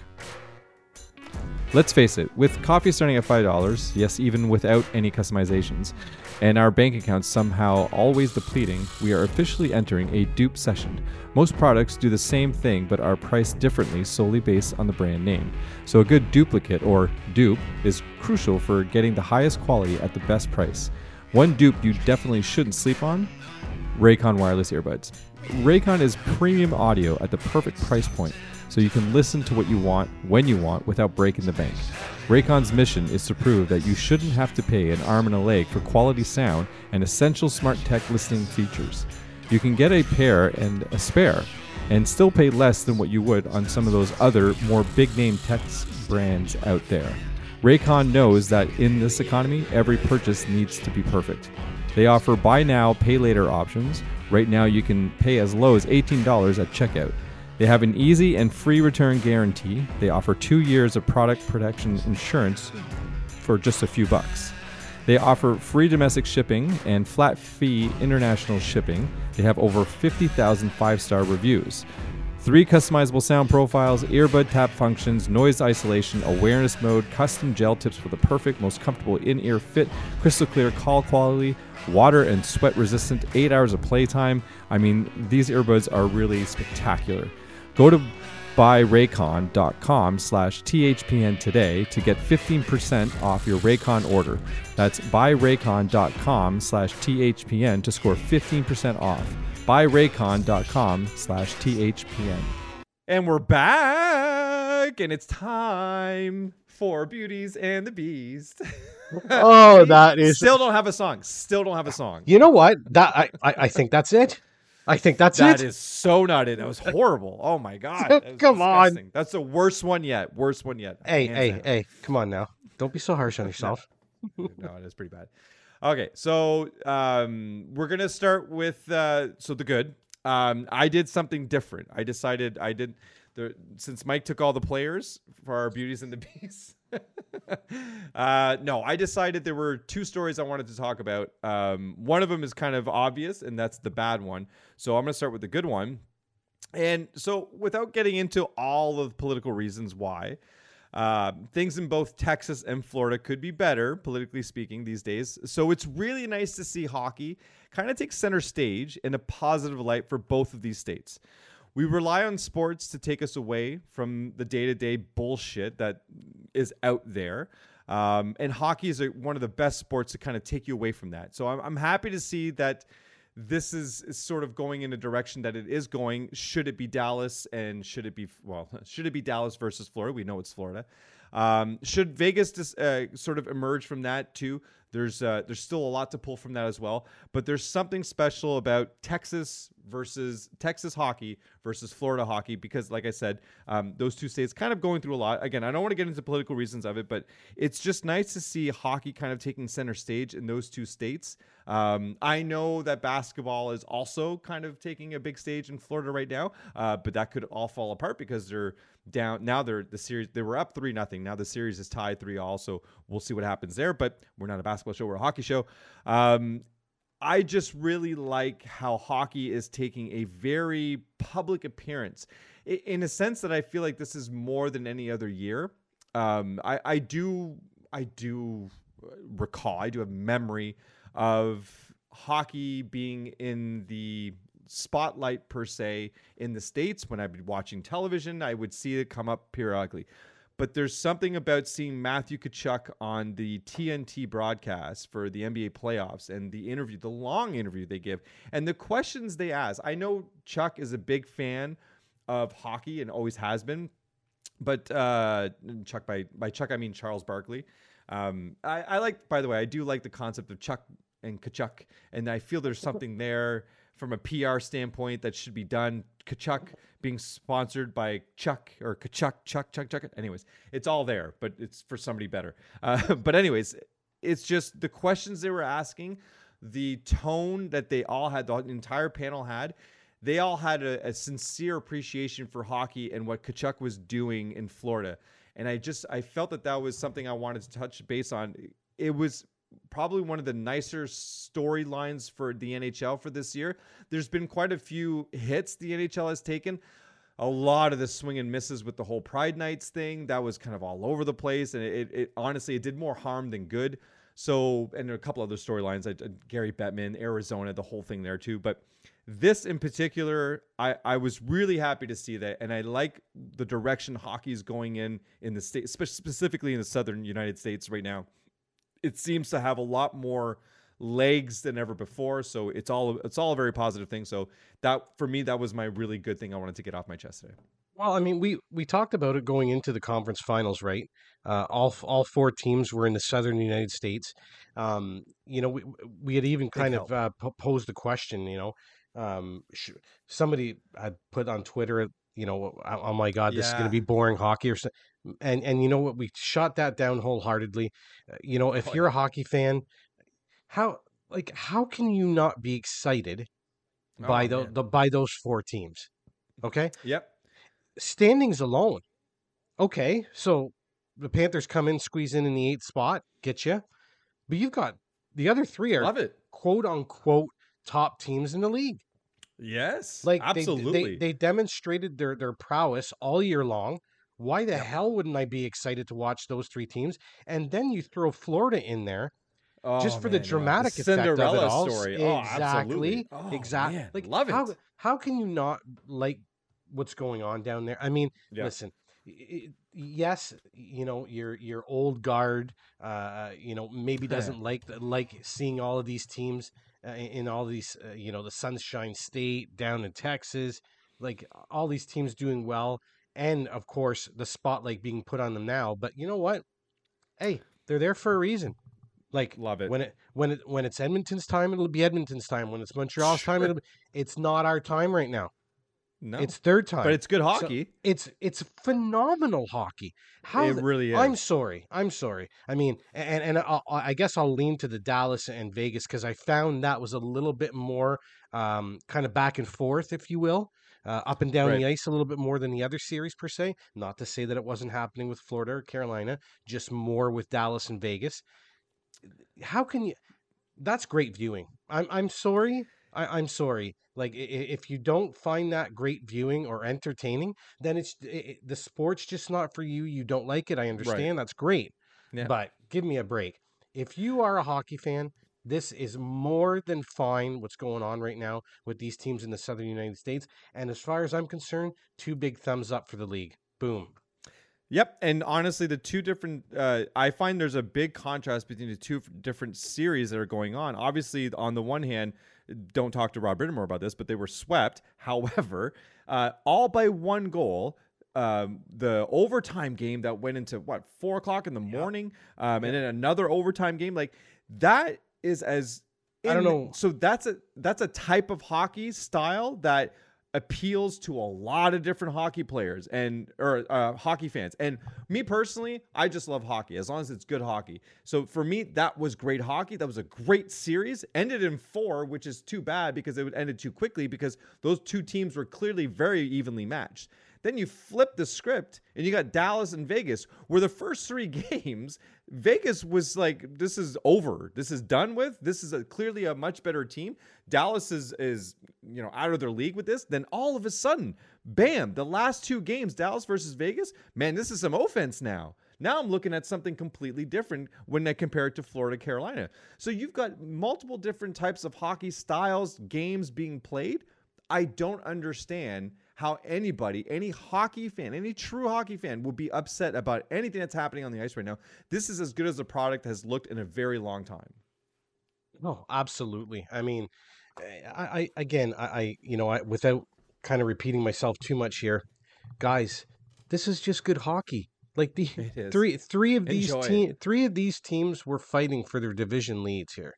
Let's face it, with coffee starting at $5, yes, even without any customizations, and our bank accounts somehow always depleting, we are officially entering a dupe session. Most products do the same thing but are priced differently solely based on the brand name. So a good duplicate or dupe is crucial for getting the highest quality at the best price. One dupe you definitely shouldn't sleep on Raycon wireless earbuds. Raycon is premium audio at the perfect price point, so you can listen to what you want when you want without breaking the bank. Raycon's mission is to prove that you shouldn't have to pay an arm and a leg for quality sound and essential smart tech listening features. You can get a pair and a spare and still pay less than what you would on some of those other more big name tech brands out there. Raycon knows that in this economy, every purchase needs to be perfect. They offer buy now, pay later options. Right now, you can pay as low as $18 at checkout. They have an easy and free return guarantee. They offer two years of product protection insurance for just a few bucks. They offer free domestic shipping and flat fee international shipping. They have over 50,000 five star reviews. Three customizable sound profiles, earbud tap functions, noise isolation, awareness mode, custom gel tips for the perfect, most comfortable in ear fit, crystal clear call quality, water and sweat resistant, eight hours of playtime. I mean, these earbuds are really spectacular. Go to buyraycon.com slash THPN today to get 15% off your Raycon order. That's buyraycon.com slash THPN to score 15% off. Buyraycon.com slash THPN. And we're back, and it's time for Beauties and the Beast. Oh, that is. Still don't have a song. Still don't have a song. You know what? That I, I, I think that's it. I think that's That That is so not it. That was horrible. Oh my god. that was Come on. That's the worst one yet. Worst one yet. hey, Hands hey, down. hey! Come on now. Don't be so harsh on yourself. no, it is pretty bad. Okay, so um, we're gonna start with uh, so the good. Um, I did something different. I decided I did since Mike took all the players for our beauties and the beasts. uh, no, I decided there were two stories I wanted to talk about. Um, one of them is kind of obvious, and that's the bad one. So I'm gonna start with the good one. And so, without getting into all of the political reasons why, uh, things in both Texas and Florida could be better, politically speaking, these days. So it's really nice to see hockey kind of take center stage in a positive light for both of these states. We rely on sports to take us away from the day to day bullshit that is out there. Um, and hockey is a, one of the best sports to kind of take you away from that. So I'm, I'm happy to see that this is, sort of going in a direction that it is going. Should it be Dallas and should it be well? Should it be Dallas versus Florida? We know it's Florida. Um, should Vegas just, uh, sort of emerge from that too? There's uh, there's still a lot to pull from that as well. But there's something special about Texas versus Texas hockey versus Florida hockey because, like I said, um, those two states kind of going through a lot. Again, I don't want to get into political reasons of it, but it's just nice to see hockey kind of taking center stage in those two states. Um, I know that basketball is also kind of taking a big stage in Florida right now, uh, but that could all fall apart because they're down now. They're the series they were up three nothing. Now the series is tied three all. So we'll see what happens there. But we're not a basketball show; we're a hockey show. Um, I just really like how hockey is taking a very public appearance. In a sense that I feel like this is more than any other year. Um, I, I do I do recall I do have memory of hockey being in the spotlight per se in the states when I'd be watching television. I would see it come up periodically but there's something about seeing Matthew Tkachuk on the TNT broadcast for the NBA playoffs and the interview, the long interview they give, and the questions they ask. I know Chuck is a big fan of hockey and always has been, but uh, Chuck by by Chuck I mean Charles Barkley. Um, I, I like, by the way, I do like the concept of Chuck and Tkachuk, and I feel there's something there from a PR standpoint that should be done. Tkachuk being sponsored by Chuck or Tkachuk, Chuck, Chuck, Chuck. Anyways, it's all there, but it's for somebody better. Uh, but anyways, it's just the questions they were asking, the tone that they all had, the entire panel had. They all had a, a sincere appreciation for hockey and what Tkachuk was doing in Florida. And I just I felt that that was something I wanted to touch base on. It was probably one of the nicer storylines for the NHL for this year. There's been quite a few hits the NHL has taken. A lot of the swing and misses with the whole Pride Nights thing. That was kind of all over the place. And it, it honestly, it did more harm than good. So, and a couple other storylines, uh, Gary Bettman, Arizona, the whole thing there too. But this in particular, I, I was really happy to see that. And I like the direction hockey is going in, in the state, specifically in the Southern United States right now it seems to have a lot more legs than ever before. So it's all it's all a very positive thing. So that for me, that was my really good thing I wanted to get off my chest today. Well, I mean, we we talked about it going into the conference finals, right? Uh, all all four teams were in the southern United States. Um, you know, we we had even kind of uh, posed the question. You know, um, sh- somebody had put on Twitter, you know, oh, oh my God, this yeah. is going to be boring hockey or something and and you know what? We shot that down wholeheartedly uh, you know if you're a hockey fan how like how can you not be excited by oh, the, the by those four teams okay? Yep. Standings alone. Okay so the panthers come in squeeze in in the eighth spot get you but you've got the other three are love it. quote unquote top teams in the league. Yes like absolutely they, they, they demonstrated their their prowess all year long why the yep. hell wouldn't I be excited to watch those three teams? And then you throw Florida in there. Oh, just for man, the dramatic yeah. the effect Cinderella of it all. story. Oh, exactly. Oh, exactly. Man, like love how, it. How can you not like what's going on down there? I mean, yeah. listen. yes, you know your your old guard, uh, you know maybe doesn't like like seeing all of these teams uh, in all these, uh, you know, the Sunshine State down in Texas, like all these teams doing well and of course the spotlight being put on them now. But you know what? Hey, they're there for a reason. Like love it when it when it when it's Edmonton's time, it'll be Edmonton's time. When it's Montreal's sure. time, it'll be, it's not our time right now. No, it's third time, but it's good hockey. So it's it's phenomenal hockey. How it really is. I'm sorry. I'm sorry. I mean, and and I, I guess I'll lean to the Dallas and Vegas because I found that was a little bit more um, kind of back and forth, if you will uh, up and down right. the ice a little bit more than the other series per se. Not to say that it wasn't happening with Florida or Carolina, just more with Dallas and Vegas. How can you? That's great viewing. I'm I'm sorry. I, am sorry. Like if you don't find that great viewing or entertaining, then it's it, the sport's just not for you. You don't like it. I understand. Right. That's great. Yeah. But give me a break. If you are a hockey fan, this is more than fine what's going on right now with these teams in the southern United States. And as far as I'm concerned, two big thumbs up for the league. Boom. Yep, and honestly, the two different, uh, I find there's a big contrast between the two different series that are going on. Obviously, on the one hand, don't talk to Rod Brind'Amour about this, but they were swept. However, uh, all by one goal. Um, the overtime game that went into what four o'clock in the morning, um, and then another overtime game like that is as I don't know. So that's a that's a type of hockey style that appeals to a lot of different hockey players and or uh, hockey fans. And me personally, I just love hockey as long as it's good hockey. So for me, that was great hockey. That was a great series. Ended in four, which is too bad because it would ended too quickly because those two teams were clearly very evenly matched. Then you flip the script and you got Dallas and Vegas, where the first three games, Vegas was like, "This is over. This is done with. This is a, clearly a much better team." Dallas is is you know out of their league with this. Then all of a sudden, bam! The last two games, Dallas versus Vegas. Man, this is some offense now. Now I'm looking at something completely different when I compare it to Florida Carolina. So you've got multiple different types of hockey styles, games being played. I don't understand how anybody, any hockey fan, any true hockey fan will be upset about anything that's happening on the ice right now. This is as good as the product has looked in a very long time. Oh, absolutely. I mean, eh, I, I again, I, I, you know, I without kind of repeating myself too much here, guys, this is just good hockey. Like the three, three of these Enjoy team, three of these teams were fighting for their division leads here.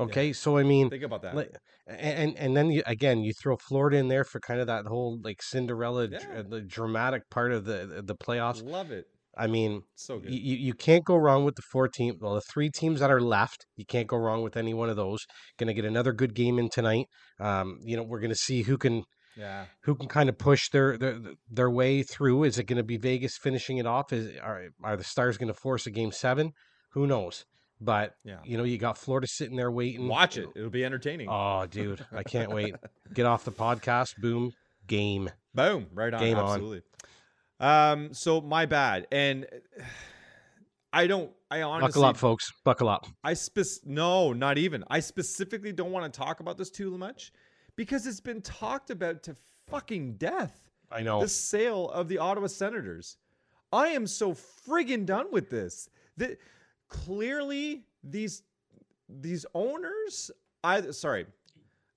Okay, so I mean, Think about that. like, and and then you, again, you throw Florida in there for kind of that whole like Cinderella, Yeah. the dramatic part of the the playoffs. Love it. I mean, So good. you, you can't go wrong with the four team well the three teams that are left you can't go wrong with any one of those gonna get another good game in tonight um you know we're gonna see who can yeah. who can kind of push their their, their way through is it gonna be vegas finishing it off is are, are the stars gonna force a game seven who knows but Yeah. you know you got florida sitting there waiting Watch it. It'll be entertaining. oh dude i can't wait get off the podcast boom game Boom. Right on. Game on. Absolutely. Um, so my bad. And I don't I honestly buckle up folks buckle up I spec no, not even. I specifically don't want to talk about this too much because it's been talked about to fucking death. i know The sale of the Ottawa Senators. I am so friggin' done with this. The, clearly, these these owners. I sorry,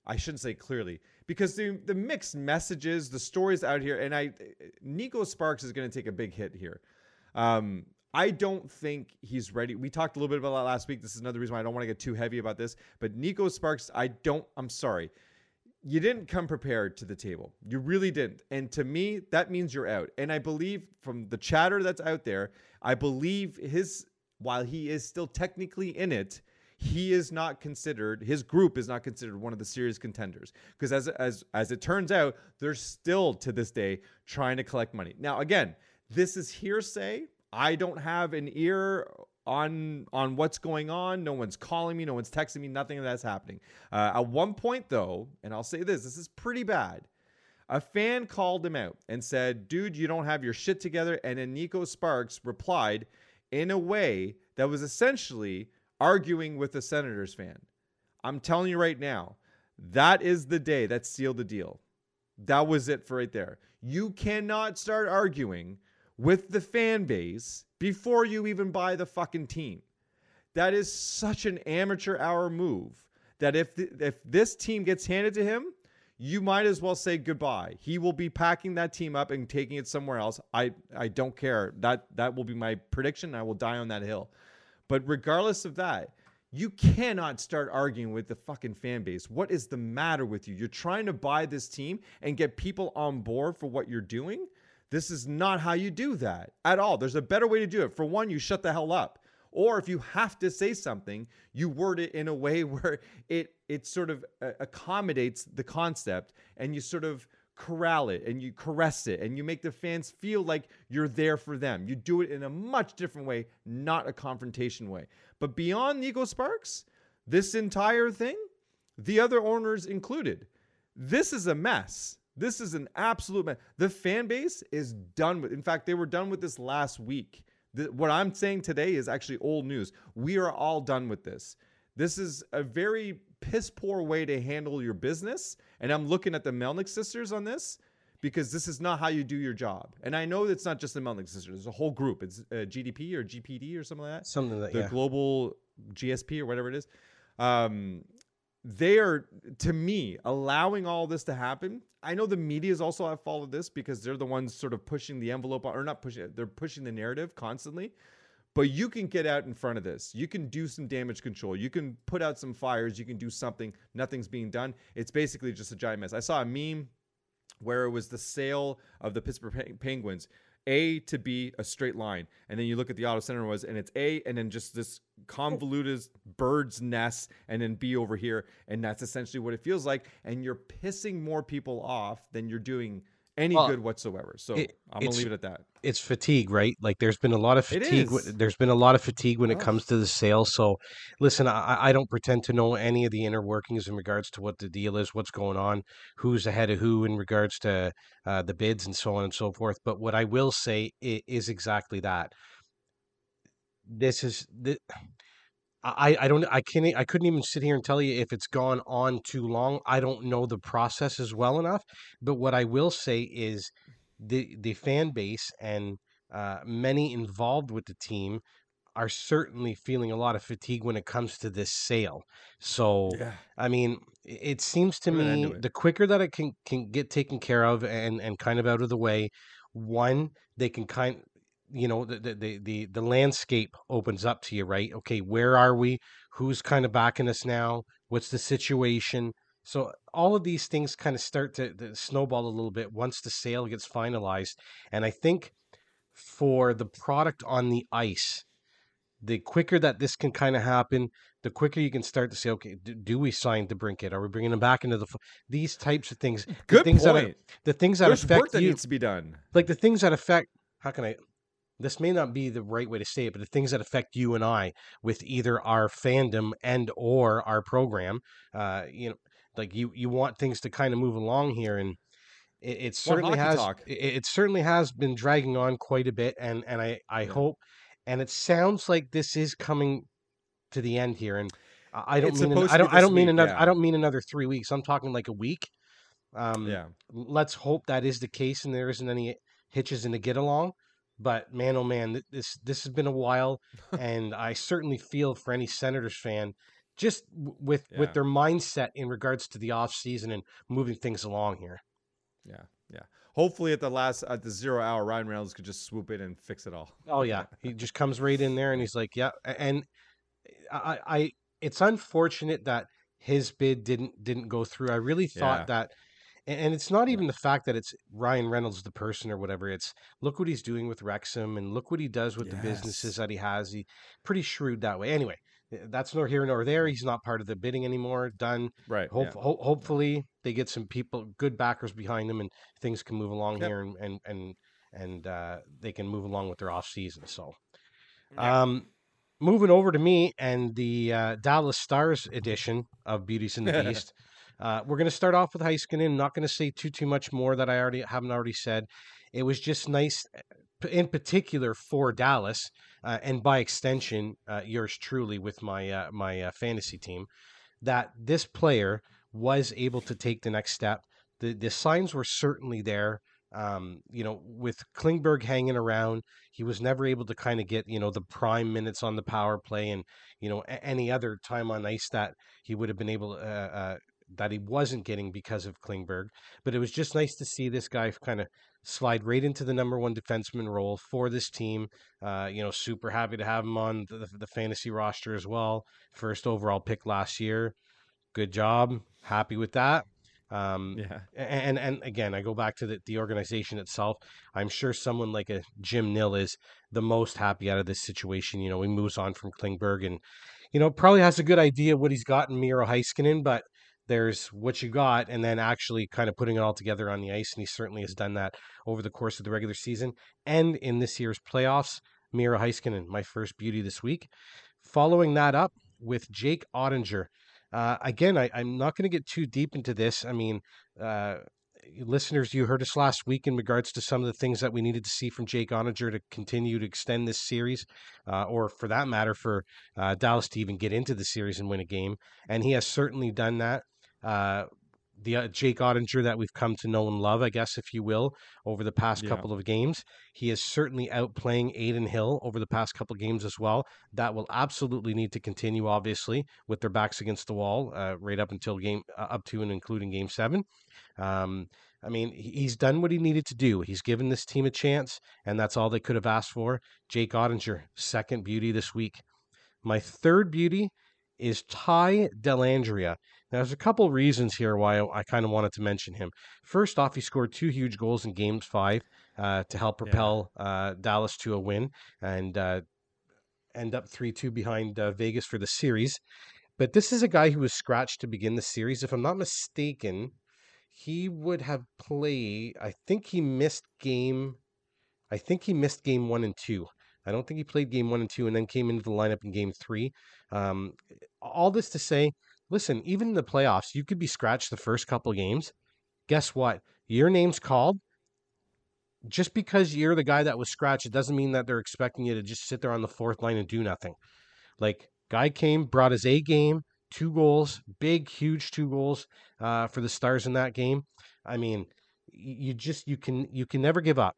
I shouldn't say clearly because the the mixed messages, the stories out here, and I Neko Sparks is going to take a big hit here. Um, I don't think he's ready. We talked a little bit about that last week. This is another reason why I don't want to get too heavy about this. But Neko Sparks, I don't. I'm sorry you didn't come prepared to the table. You really didn't. And to me, that means you're out. And I believe from the chatter that's out there, I believe his, while he is still technically in it, he is not considered, his group is not considered one of the serious contenders. Because as, as, as it turns out, they're still to this day trying to collect money. Now, again, this is hearsay. I don't have an ear on on what's going on. No one's calling me. No one's texting me. Nothing of that's happening. Uh, at one point, though, and I'll say this: this is pretty bad. A fan called him out and said, "Dude, you don't have your shit together." And then Neko Sparks replied in a way that was essentially arguing with a Senators fan. I'm telling you right now, that is the day that sealed the deal. That was it for right there. You cannot start arguing with the fan base before you even buy the fucking team. That is such an amateur hour move that if th- if this team gets handed to him, you might as well say goodbye. He will be packing that team up and taking it somewhere else. I I don't care. That that will be my prediction. I will die on that hill. But regardless of that, you cannot start arguing with the fucking fan base. What is the matter with you? You're trying to buy this team and get people on board for what you're doing. This is not how you do that at all. There's a better way to do it. For one, you shut the hell up. Or if you have to say something, you word it in a way where it it sort of uh, accommodates the concept and you sort of corral it and you caress it and you make the fans feel like you're there for them. You do it in a much different way, not a confrontation way. But beyond Neko Sparks, this entire thing, the other owners included, this is a mess. This is an absolute mess. The fan base is done with. In fact, they were done with this last week. What I'm saying today is actually old news. We are all done with this. This is a very piss poor way to handle your business. And I'm looking at the Melnyk sisters on this because this is not how you do your job. And I know it's not just the Lake Sisters. There's a whole group. It's uh, GDP or GPD or something like that. Something that the yeah. global GSP or whatever it is. Um, they are to me allowing all this to happen. I know the media is also have followed this because they're the ones sort of pushing the envelope or not pushing it. They're pushing the narrative constantly. But you can get out in front of this. You can do some damage control. You can put out some fires. You can do something. Nothing's being done. It's basically just a giant mess. I saw a meme where it was the sale of the Pittsburgh Penguins. A to B, a straight line. And then you look at the Ottawa Senators, and it's A, and then just this convoluted bird's nest, and then B over here. And that's essentially what it feels like. And you're pissing more people off than you're doing any Well, good whatsoever. So it- I'm gonna leave it at that. it's fatigue, right? Like there's been a lot of fatigue. is. There's been a lot of fatigue when it comes to the sale. So, listen, I, I don't pretend to know any of the inner workings in regards to what the deal is, what's going on, who's ahead of who in regards to uh, the bids and so on and so forth. But what I will say i- is exactly that. This is the. I, I don't I can't I couldn't even sit here and tell you if it's gone on too long. I don't know the process as well enough. But what I will say is the the fan base and uh, many involved with the team are certainly feeling a lot of fatigue when it comes to this sale. So Yeah. I mean, it seems to me it. the quicker that it can can get taken care of and and kind of out of the way, one they can kind you know the the the the, the landscape opens up to you, right? Okay, where are we? Who's kind of backing us now? What's the situation? So all of these things kind of start to, to snowball a little bit once the sale gets finalized, and I think for the product on the ice, the quicker that this can kind of happen, the quicker you can start to say, okay, do, do we sign DeBrincat? Are we bringing him back into the f-? these types of things? the Good things that point. are, the things that There's affect work that you, needs to be done. like the things that affect. How can I? This may not be the right way to say it, but the things that affect you and I with either our fandom and or our program, uh, you know, like you you want things to kind of move along here, and it, it certainly has. It, it certainly has been dragging on quite a bit, and and I I Yeah. hope, and it sounds like this is coming to the end here, and I don't It's mean an- I don't I don't mean week, another yeah. I don't mean another three weeks. I'm talking like a week. Um, Yeah. let's hope that is the case and there isn't any hitches in the get along. But man, oh man, this this has been a while, and I certainly feel for any Senators fan, just w- with Yeah. with their mindset in regards to the off season and moving things along here. Yeah. Yeah. Hopefully at the last at the zero hour, Ryan Reynolds could just swoop in and fix it all. Oh yeah, he just comes right in there and he's like, yeah, and I, I it's unfortunate that his bid didn't didn't go through. I really thought Yeah. that, and, and it's not even the fact that it's Ryan Reynolds the person or whatever. It's look what he's doing with Wrexham and look what he does with the businesses that he has. He pretty shrewd that way. Anyway, that's nor here nor there. He's not part of the bidding anymore. Done. Right. Hope, yeah. ho- hopefully they get some people, good backers behind them, and things can move along Yep. here, and and and and uh, they can move along with their off season. So, Yeah. um, moving over to me and the uh, Dallas Stars edition of Beauties and the Beast. Uh, we're going to start off with Heiskanen. Not going to say too too much more that I already haven't already said. It was just nice, in particular for Dallas, uh, and by extension, uh, yours truly with my uh, my uh, fantasy team, that this player was able to take the next step. The the signs were certainly there. Um, you know, with Klingberg hanging around, he was never able to kind of get you know the prime minutes on the power play and you know a- any other time on ice that he would have been able uh, uh, that he wasn't getting because of Klingberg. But it was just nice to see this guy kind of slide right into the number one defenseman role for this team. Uh, you know, super happy to have him on the, the fantasy roster as well. First overall pick last year. Good job. Happy with that. Um, yeah. and and again, I go back to the, the organization itself. I'm sure someone like a Jim Nill is the most happy out of this situation. You know, he moves on from Klingberg and, you know, probably has a good idea what he's got in Miro Heiskanen, but there's what you got and then actually kind of putting it all together on the ice. And he certainly has done that over the course of the regular season and in this year's playoffs. Miro Heiskanen, my first beauty this week. Following that up with Jake Oettinger. Uh, again, I, I'm not going to get too deep into this. I mean, uh, listeners, you heard us last week in regards to some of the things that we needed to see from Jake Oettinger to continue to extend this series, uh, or for that matter, for uh, Dallas to even get into the series and win a game. And he has certainly done that. Uh, the uh, Jake Oettinger that we've come to know and love, I guess, if you will, over the past Yeah. couple of games. He is certainly outplaying Adin Hill over the past couple of games as well. That will absolutely need to continue, obviously, with their backs against the wall, uh, right up until game uh, up to and including game seven. Um, I mean, he's done what he needed to do. He's given this team a chance, and that's all they could have asked for. Jake Oettinger, second beauty this week. My third beauty is Ty Dellandrea. Now, there's a couple reasons here why I, I kind of wanted to mention him. First off, he scored two huge goals in Games Five uh, to help propel uh, Dallas to a win and uh, end up three two behind uh, Vegas for the series. But this is a guy who was scratched to begin the series. If I'm not mistaken, he would have played. I think he missed game. I think he missed game one and two. I don't think he played game one and two, and then came into the lineup in game three. Um, all this to say, listen, even in the playoffs, you could be scratched the first couple games. Guess what? Your name's called. Just because you're the guy that was scratched, it doesn't mean that they're expecting you to just sit there on the fourth line and do nothing. Like, guy came, brought his A game, two goals, big, huge two goals uh, for the Stars in that game. I mean, you just you can you can never give up.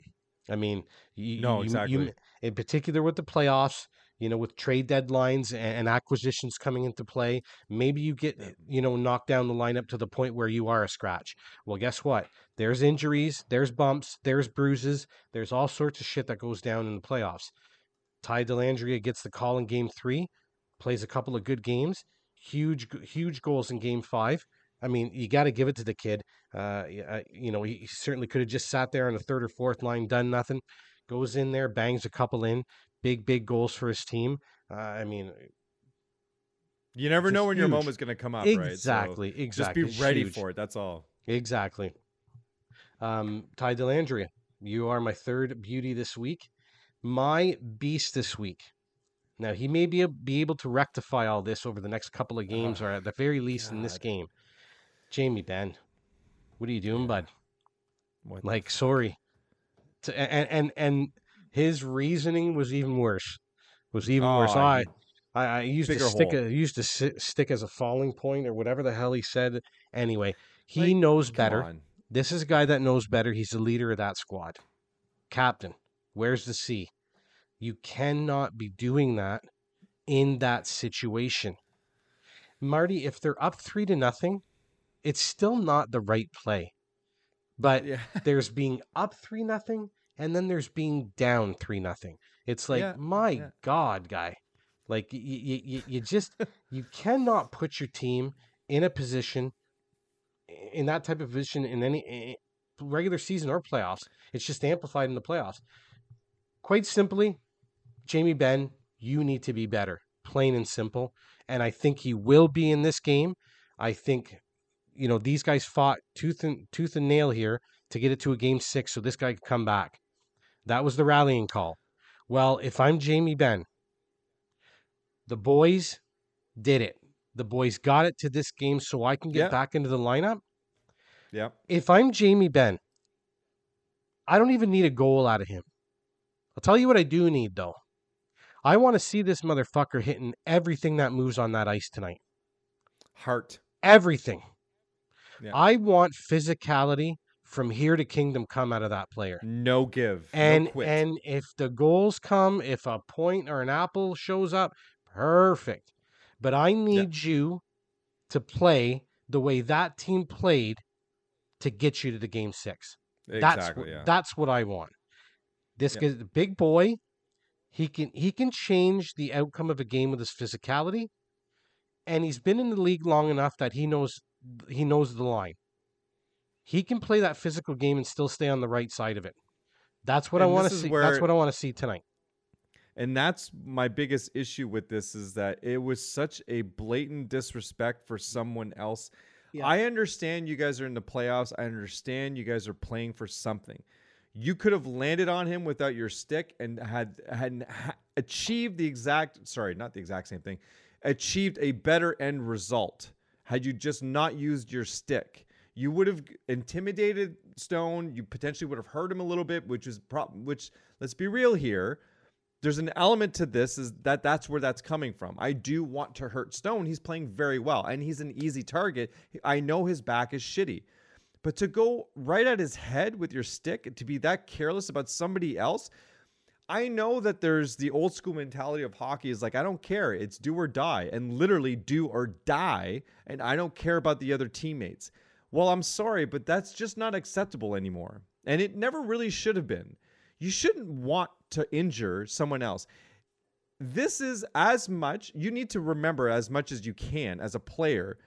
I mean, you, No, exactly. You, in particular with the playoffs, you know, with trade deadlines and, acquisitions coming into play, maybe you get you know knocked down the lineup to the point where you are a scratch. Well, guess what? There's injuries, there's bumps, there's bruises, there's all sorts of shit that goes down in the playoffs. Ty Dellandrea gets the call in game three, plays a couple of good games, huge, huge goals in game five. I mean, you got to give it to the kid. Uh, uh, you know, he certainly could have just sat there on the third or fourth line, done nothing. Goes in there, bangs a couple in, big, big goals for his team. Uh, I mean, You never know when your huge. moment's going to come up, right? So exactly, exactly. Just be ready Huge. for it. That's all. Exactly. Um, Ty Dellandrea, you are my third beauty this week. My beast this week. Now he may be, be able to rectify all this over the next couple of games, Oh, or at the very least in this game. Jamie Benn, what are you doing, bud? What Like, sorry. To, and and and his reasoning was even worse. Was even worse. Oh, I I, I used to stick. hole. A, used to si- stick as a falling point or whatever the hell he said. Anyway, he Like, knows better. on. This is a guy that knows better. He's the leader of that squad. Captain, where's the C? You cannot be doing that in that situation. Marty, if they're up three to nothing, it's still not the right play. But Yeah. there's being up three nothing and then there's being down three nothing. It's like, Yeah, my yeah. God, guy. Like you, you, you, you just you cannot put your team in a position in that type of position in any regular season or playoffs. It's just amplified in the playoffs. Quite simply, Jamie Benn, you need to be better, plain and simple. And I think he will be in this game. I think, you know, these guys fought tooth and tooth and nail here to get it to a game six, so this guy could come back. That was the rallying call. Well, if I'm Jamie Benn, the boys did it. The boys got it to this game so I can get Yeah. back into the lineup Yep. if I'm Jamie Benn, I don't even need a goal out of him. I'll tell you what I do need though. I want to see this motherfucker hitting everything that moves on that ice tonight. Heart. Everything. Yeah. I want physicality from here to kingdom come out of that player. No give. And no quit. and if the goals come, if a point or an apple shows up, perfect. But I need you to play the way that team played to get you to the game six. That's exactly. what, yeah. that's what I want. This Yeah. big boy. He can he can change the outcome of a game with his physicality, and he's been in the league long enough that he knows he knows the line. He can play that physical game and still stay on the right side of it. That's what I want to see. where- That's what I want to see tonight. And that's my biggest issue with this is that it was such a blatant disrespect for someone else. Yeah. I understand you guys are in the playoffs. I understand you guys are playing for something. You could have landed on him without your stick and had had achieved the exact sorry, not the exact same thing. Achieved a better end result had you just not used your stick. You would have intimidated Stone. You potentially would have hurt him a little bit, which is prob- which let's be real here there's an element to this is that that's where that's coming from. I do want to hurt Stone. He's playing very well and he's an easy target. I know his back is shitty. But to go right at his head with your stick, to be that careless about somebody else, I know that there's the old school mentality of hockey is like, I don't care. It's do or die, and literally do or die. And I don't care about the other teammates. Well, I'm sorry, but that's just not acceptable anymore. And it never really should have been. You shouldn't want to injure someone else. This is as much, you need to remember as much as you can as a player,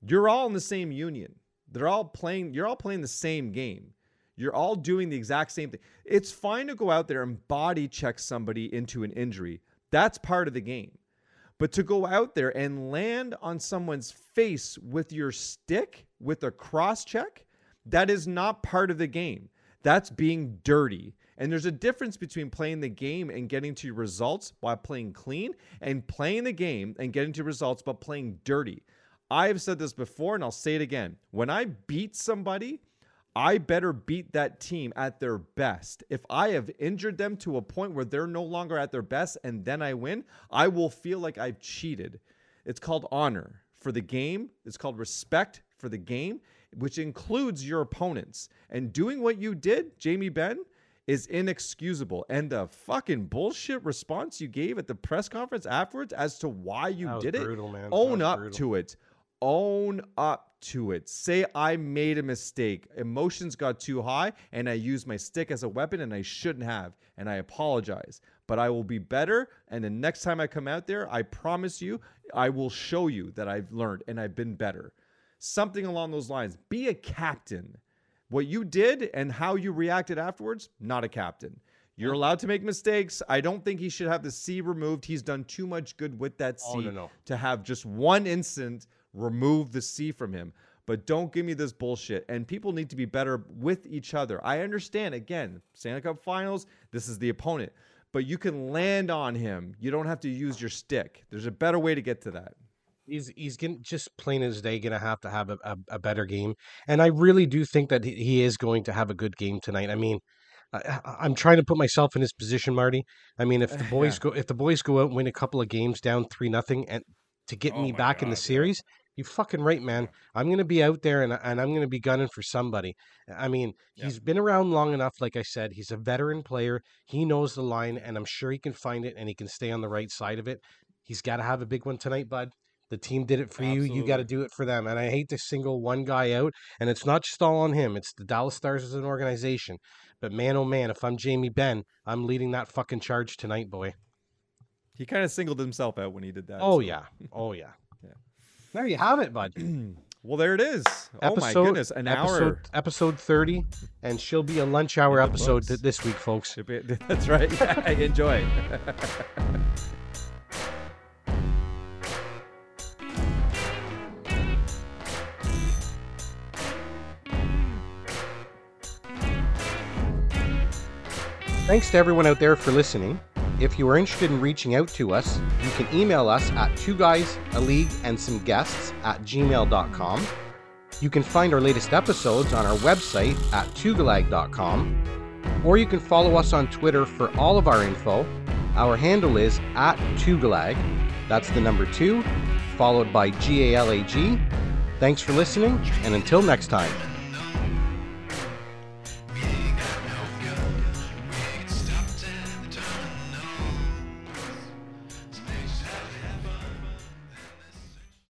you're all in the same union. They're all playing, you're all playing the same game. You're all doing the exact same thing. It's fine to go out there and body check somebody into an injury. That's part of the game. But to go out there and land on someone's face with your stick, with a cross check, that is not part of the game. That's being dirty. And there's a difference between playing the game and getting to results while playing clean and playing the game and getting to results but playing dirty. I've said this before and I'll say it again. When I beat somebody, I better beat that team at their best. If I have injured them to a point where they're no longer at their best and then I win, I will feel like I've cheated. It's called honor for the game, it's called respect for the game, which includes your opponents. And doing what you did, Jamie Benn, is inexcusable. And the fucking bullshit response you gave at the press conference afterwards as to why you did brutal, it, man. own up brutal. to it. Own up to it. Say I made a mistake. Emotions got too high and I used my stick as a weapon and I shouldn't have. And I apologize. But I will be better. And the next time I come out there, I promise you, I will show you that I've learned and I've been better. Something along those lines. Be a captain. What you did and how you reacted afterwards, not a captain. You're allowed to make mistakes. I don't think he should have the C removed. He's done too much good with that C Oh, no, no. to have just one instant remove the C from him. But don't give me this bullshit. And people need to be better with each other. I understand, again, Stanley Cup finals, this is the opponent. But you can land on him. You don't have to use your stick. There's a better way to get to that. He's he's gonna just plain as day gonna have to have a, a, a better game, and I really do think that he- is going to have a good game tonight. I mean, I, I'm trying to put myself in his position, Marty. I mean, if the boys go if the boys go out and win a couple of games down three nothing, and to get Oh me back in the series yeah. You fucking right, man. I'm gonna be out there and and I'm gonna be gunning for somebody. I mean, Yeah. he's been around long enough. Like I said, he's a veteran player. He knows the line, and I'm sure he can find it and he can stay on the right side of it. He's got to have a big one tonight, bud. The team did it for you. You got to do it for them. And I hate to single one guy out. And it's not just all on him. It's the Dallas Stars as an organization. But man, oh man, if I'm Jamie Benn, I'm leading that fucking charge tonight, boy. He kind of singled himself out when he did that. Oh so- yeah, oh yeah. Yeah. There you have it, bud. Well, there it is. oh my goodness, an episode, hour. Episode thirty, and she'll be a lunch hour episode th- this week, folks. Be- That's right. Enjoy. Thanks to everyone out there for listening. If you are interested in reaching out to us, can email us at two guys, a league, and some guests at gmail.com. You can find our latest episodes on our website at tugalag.com, or you can follow us on Twitter for all of our info. Our handle is at tugalag. That's the number two, followed by G A L A G. Thanks for listening, and until next time.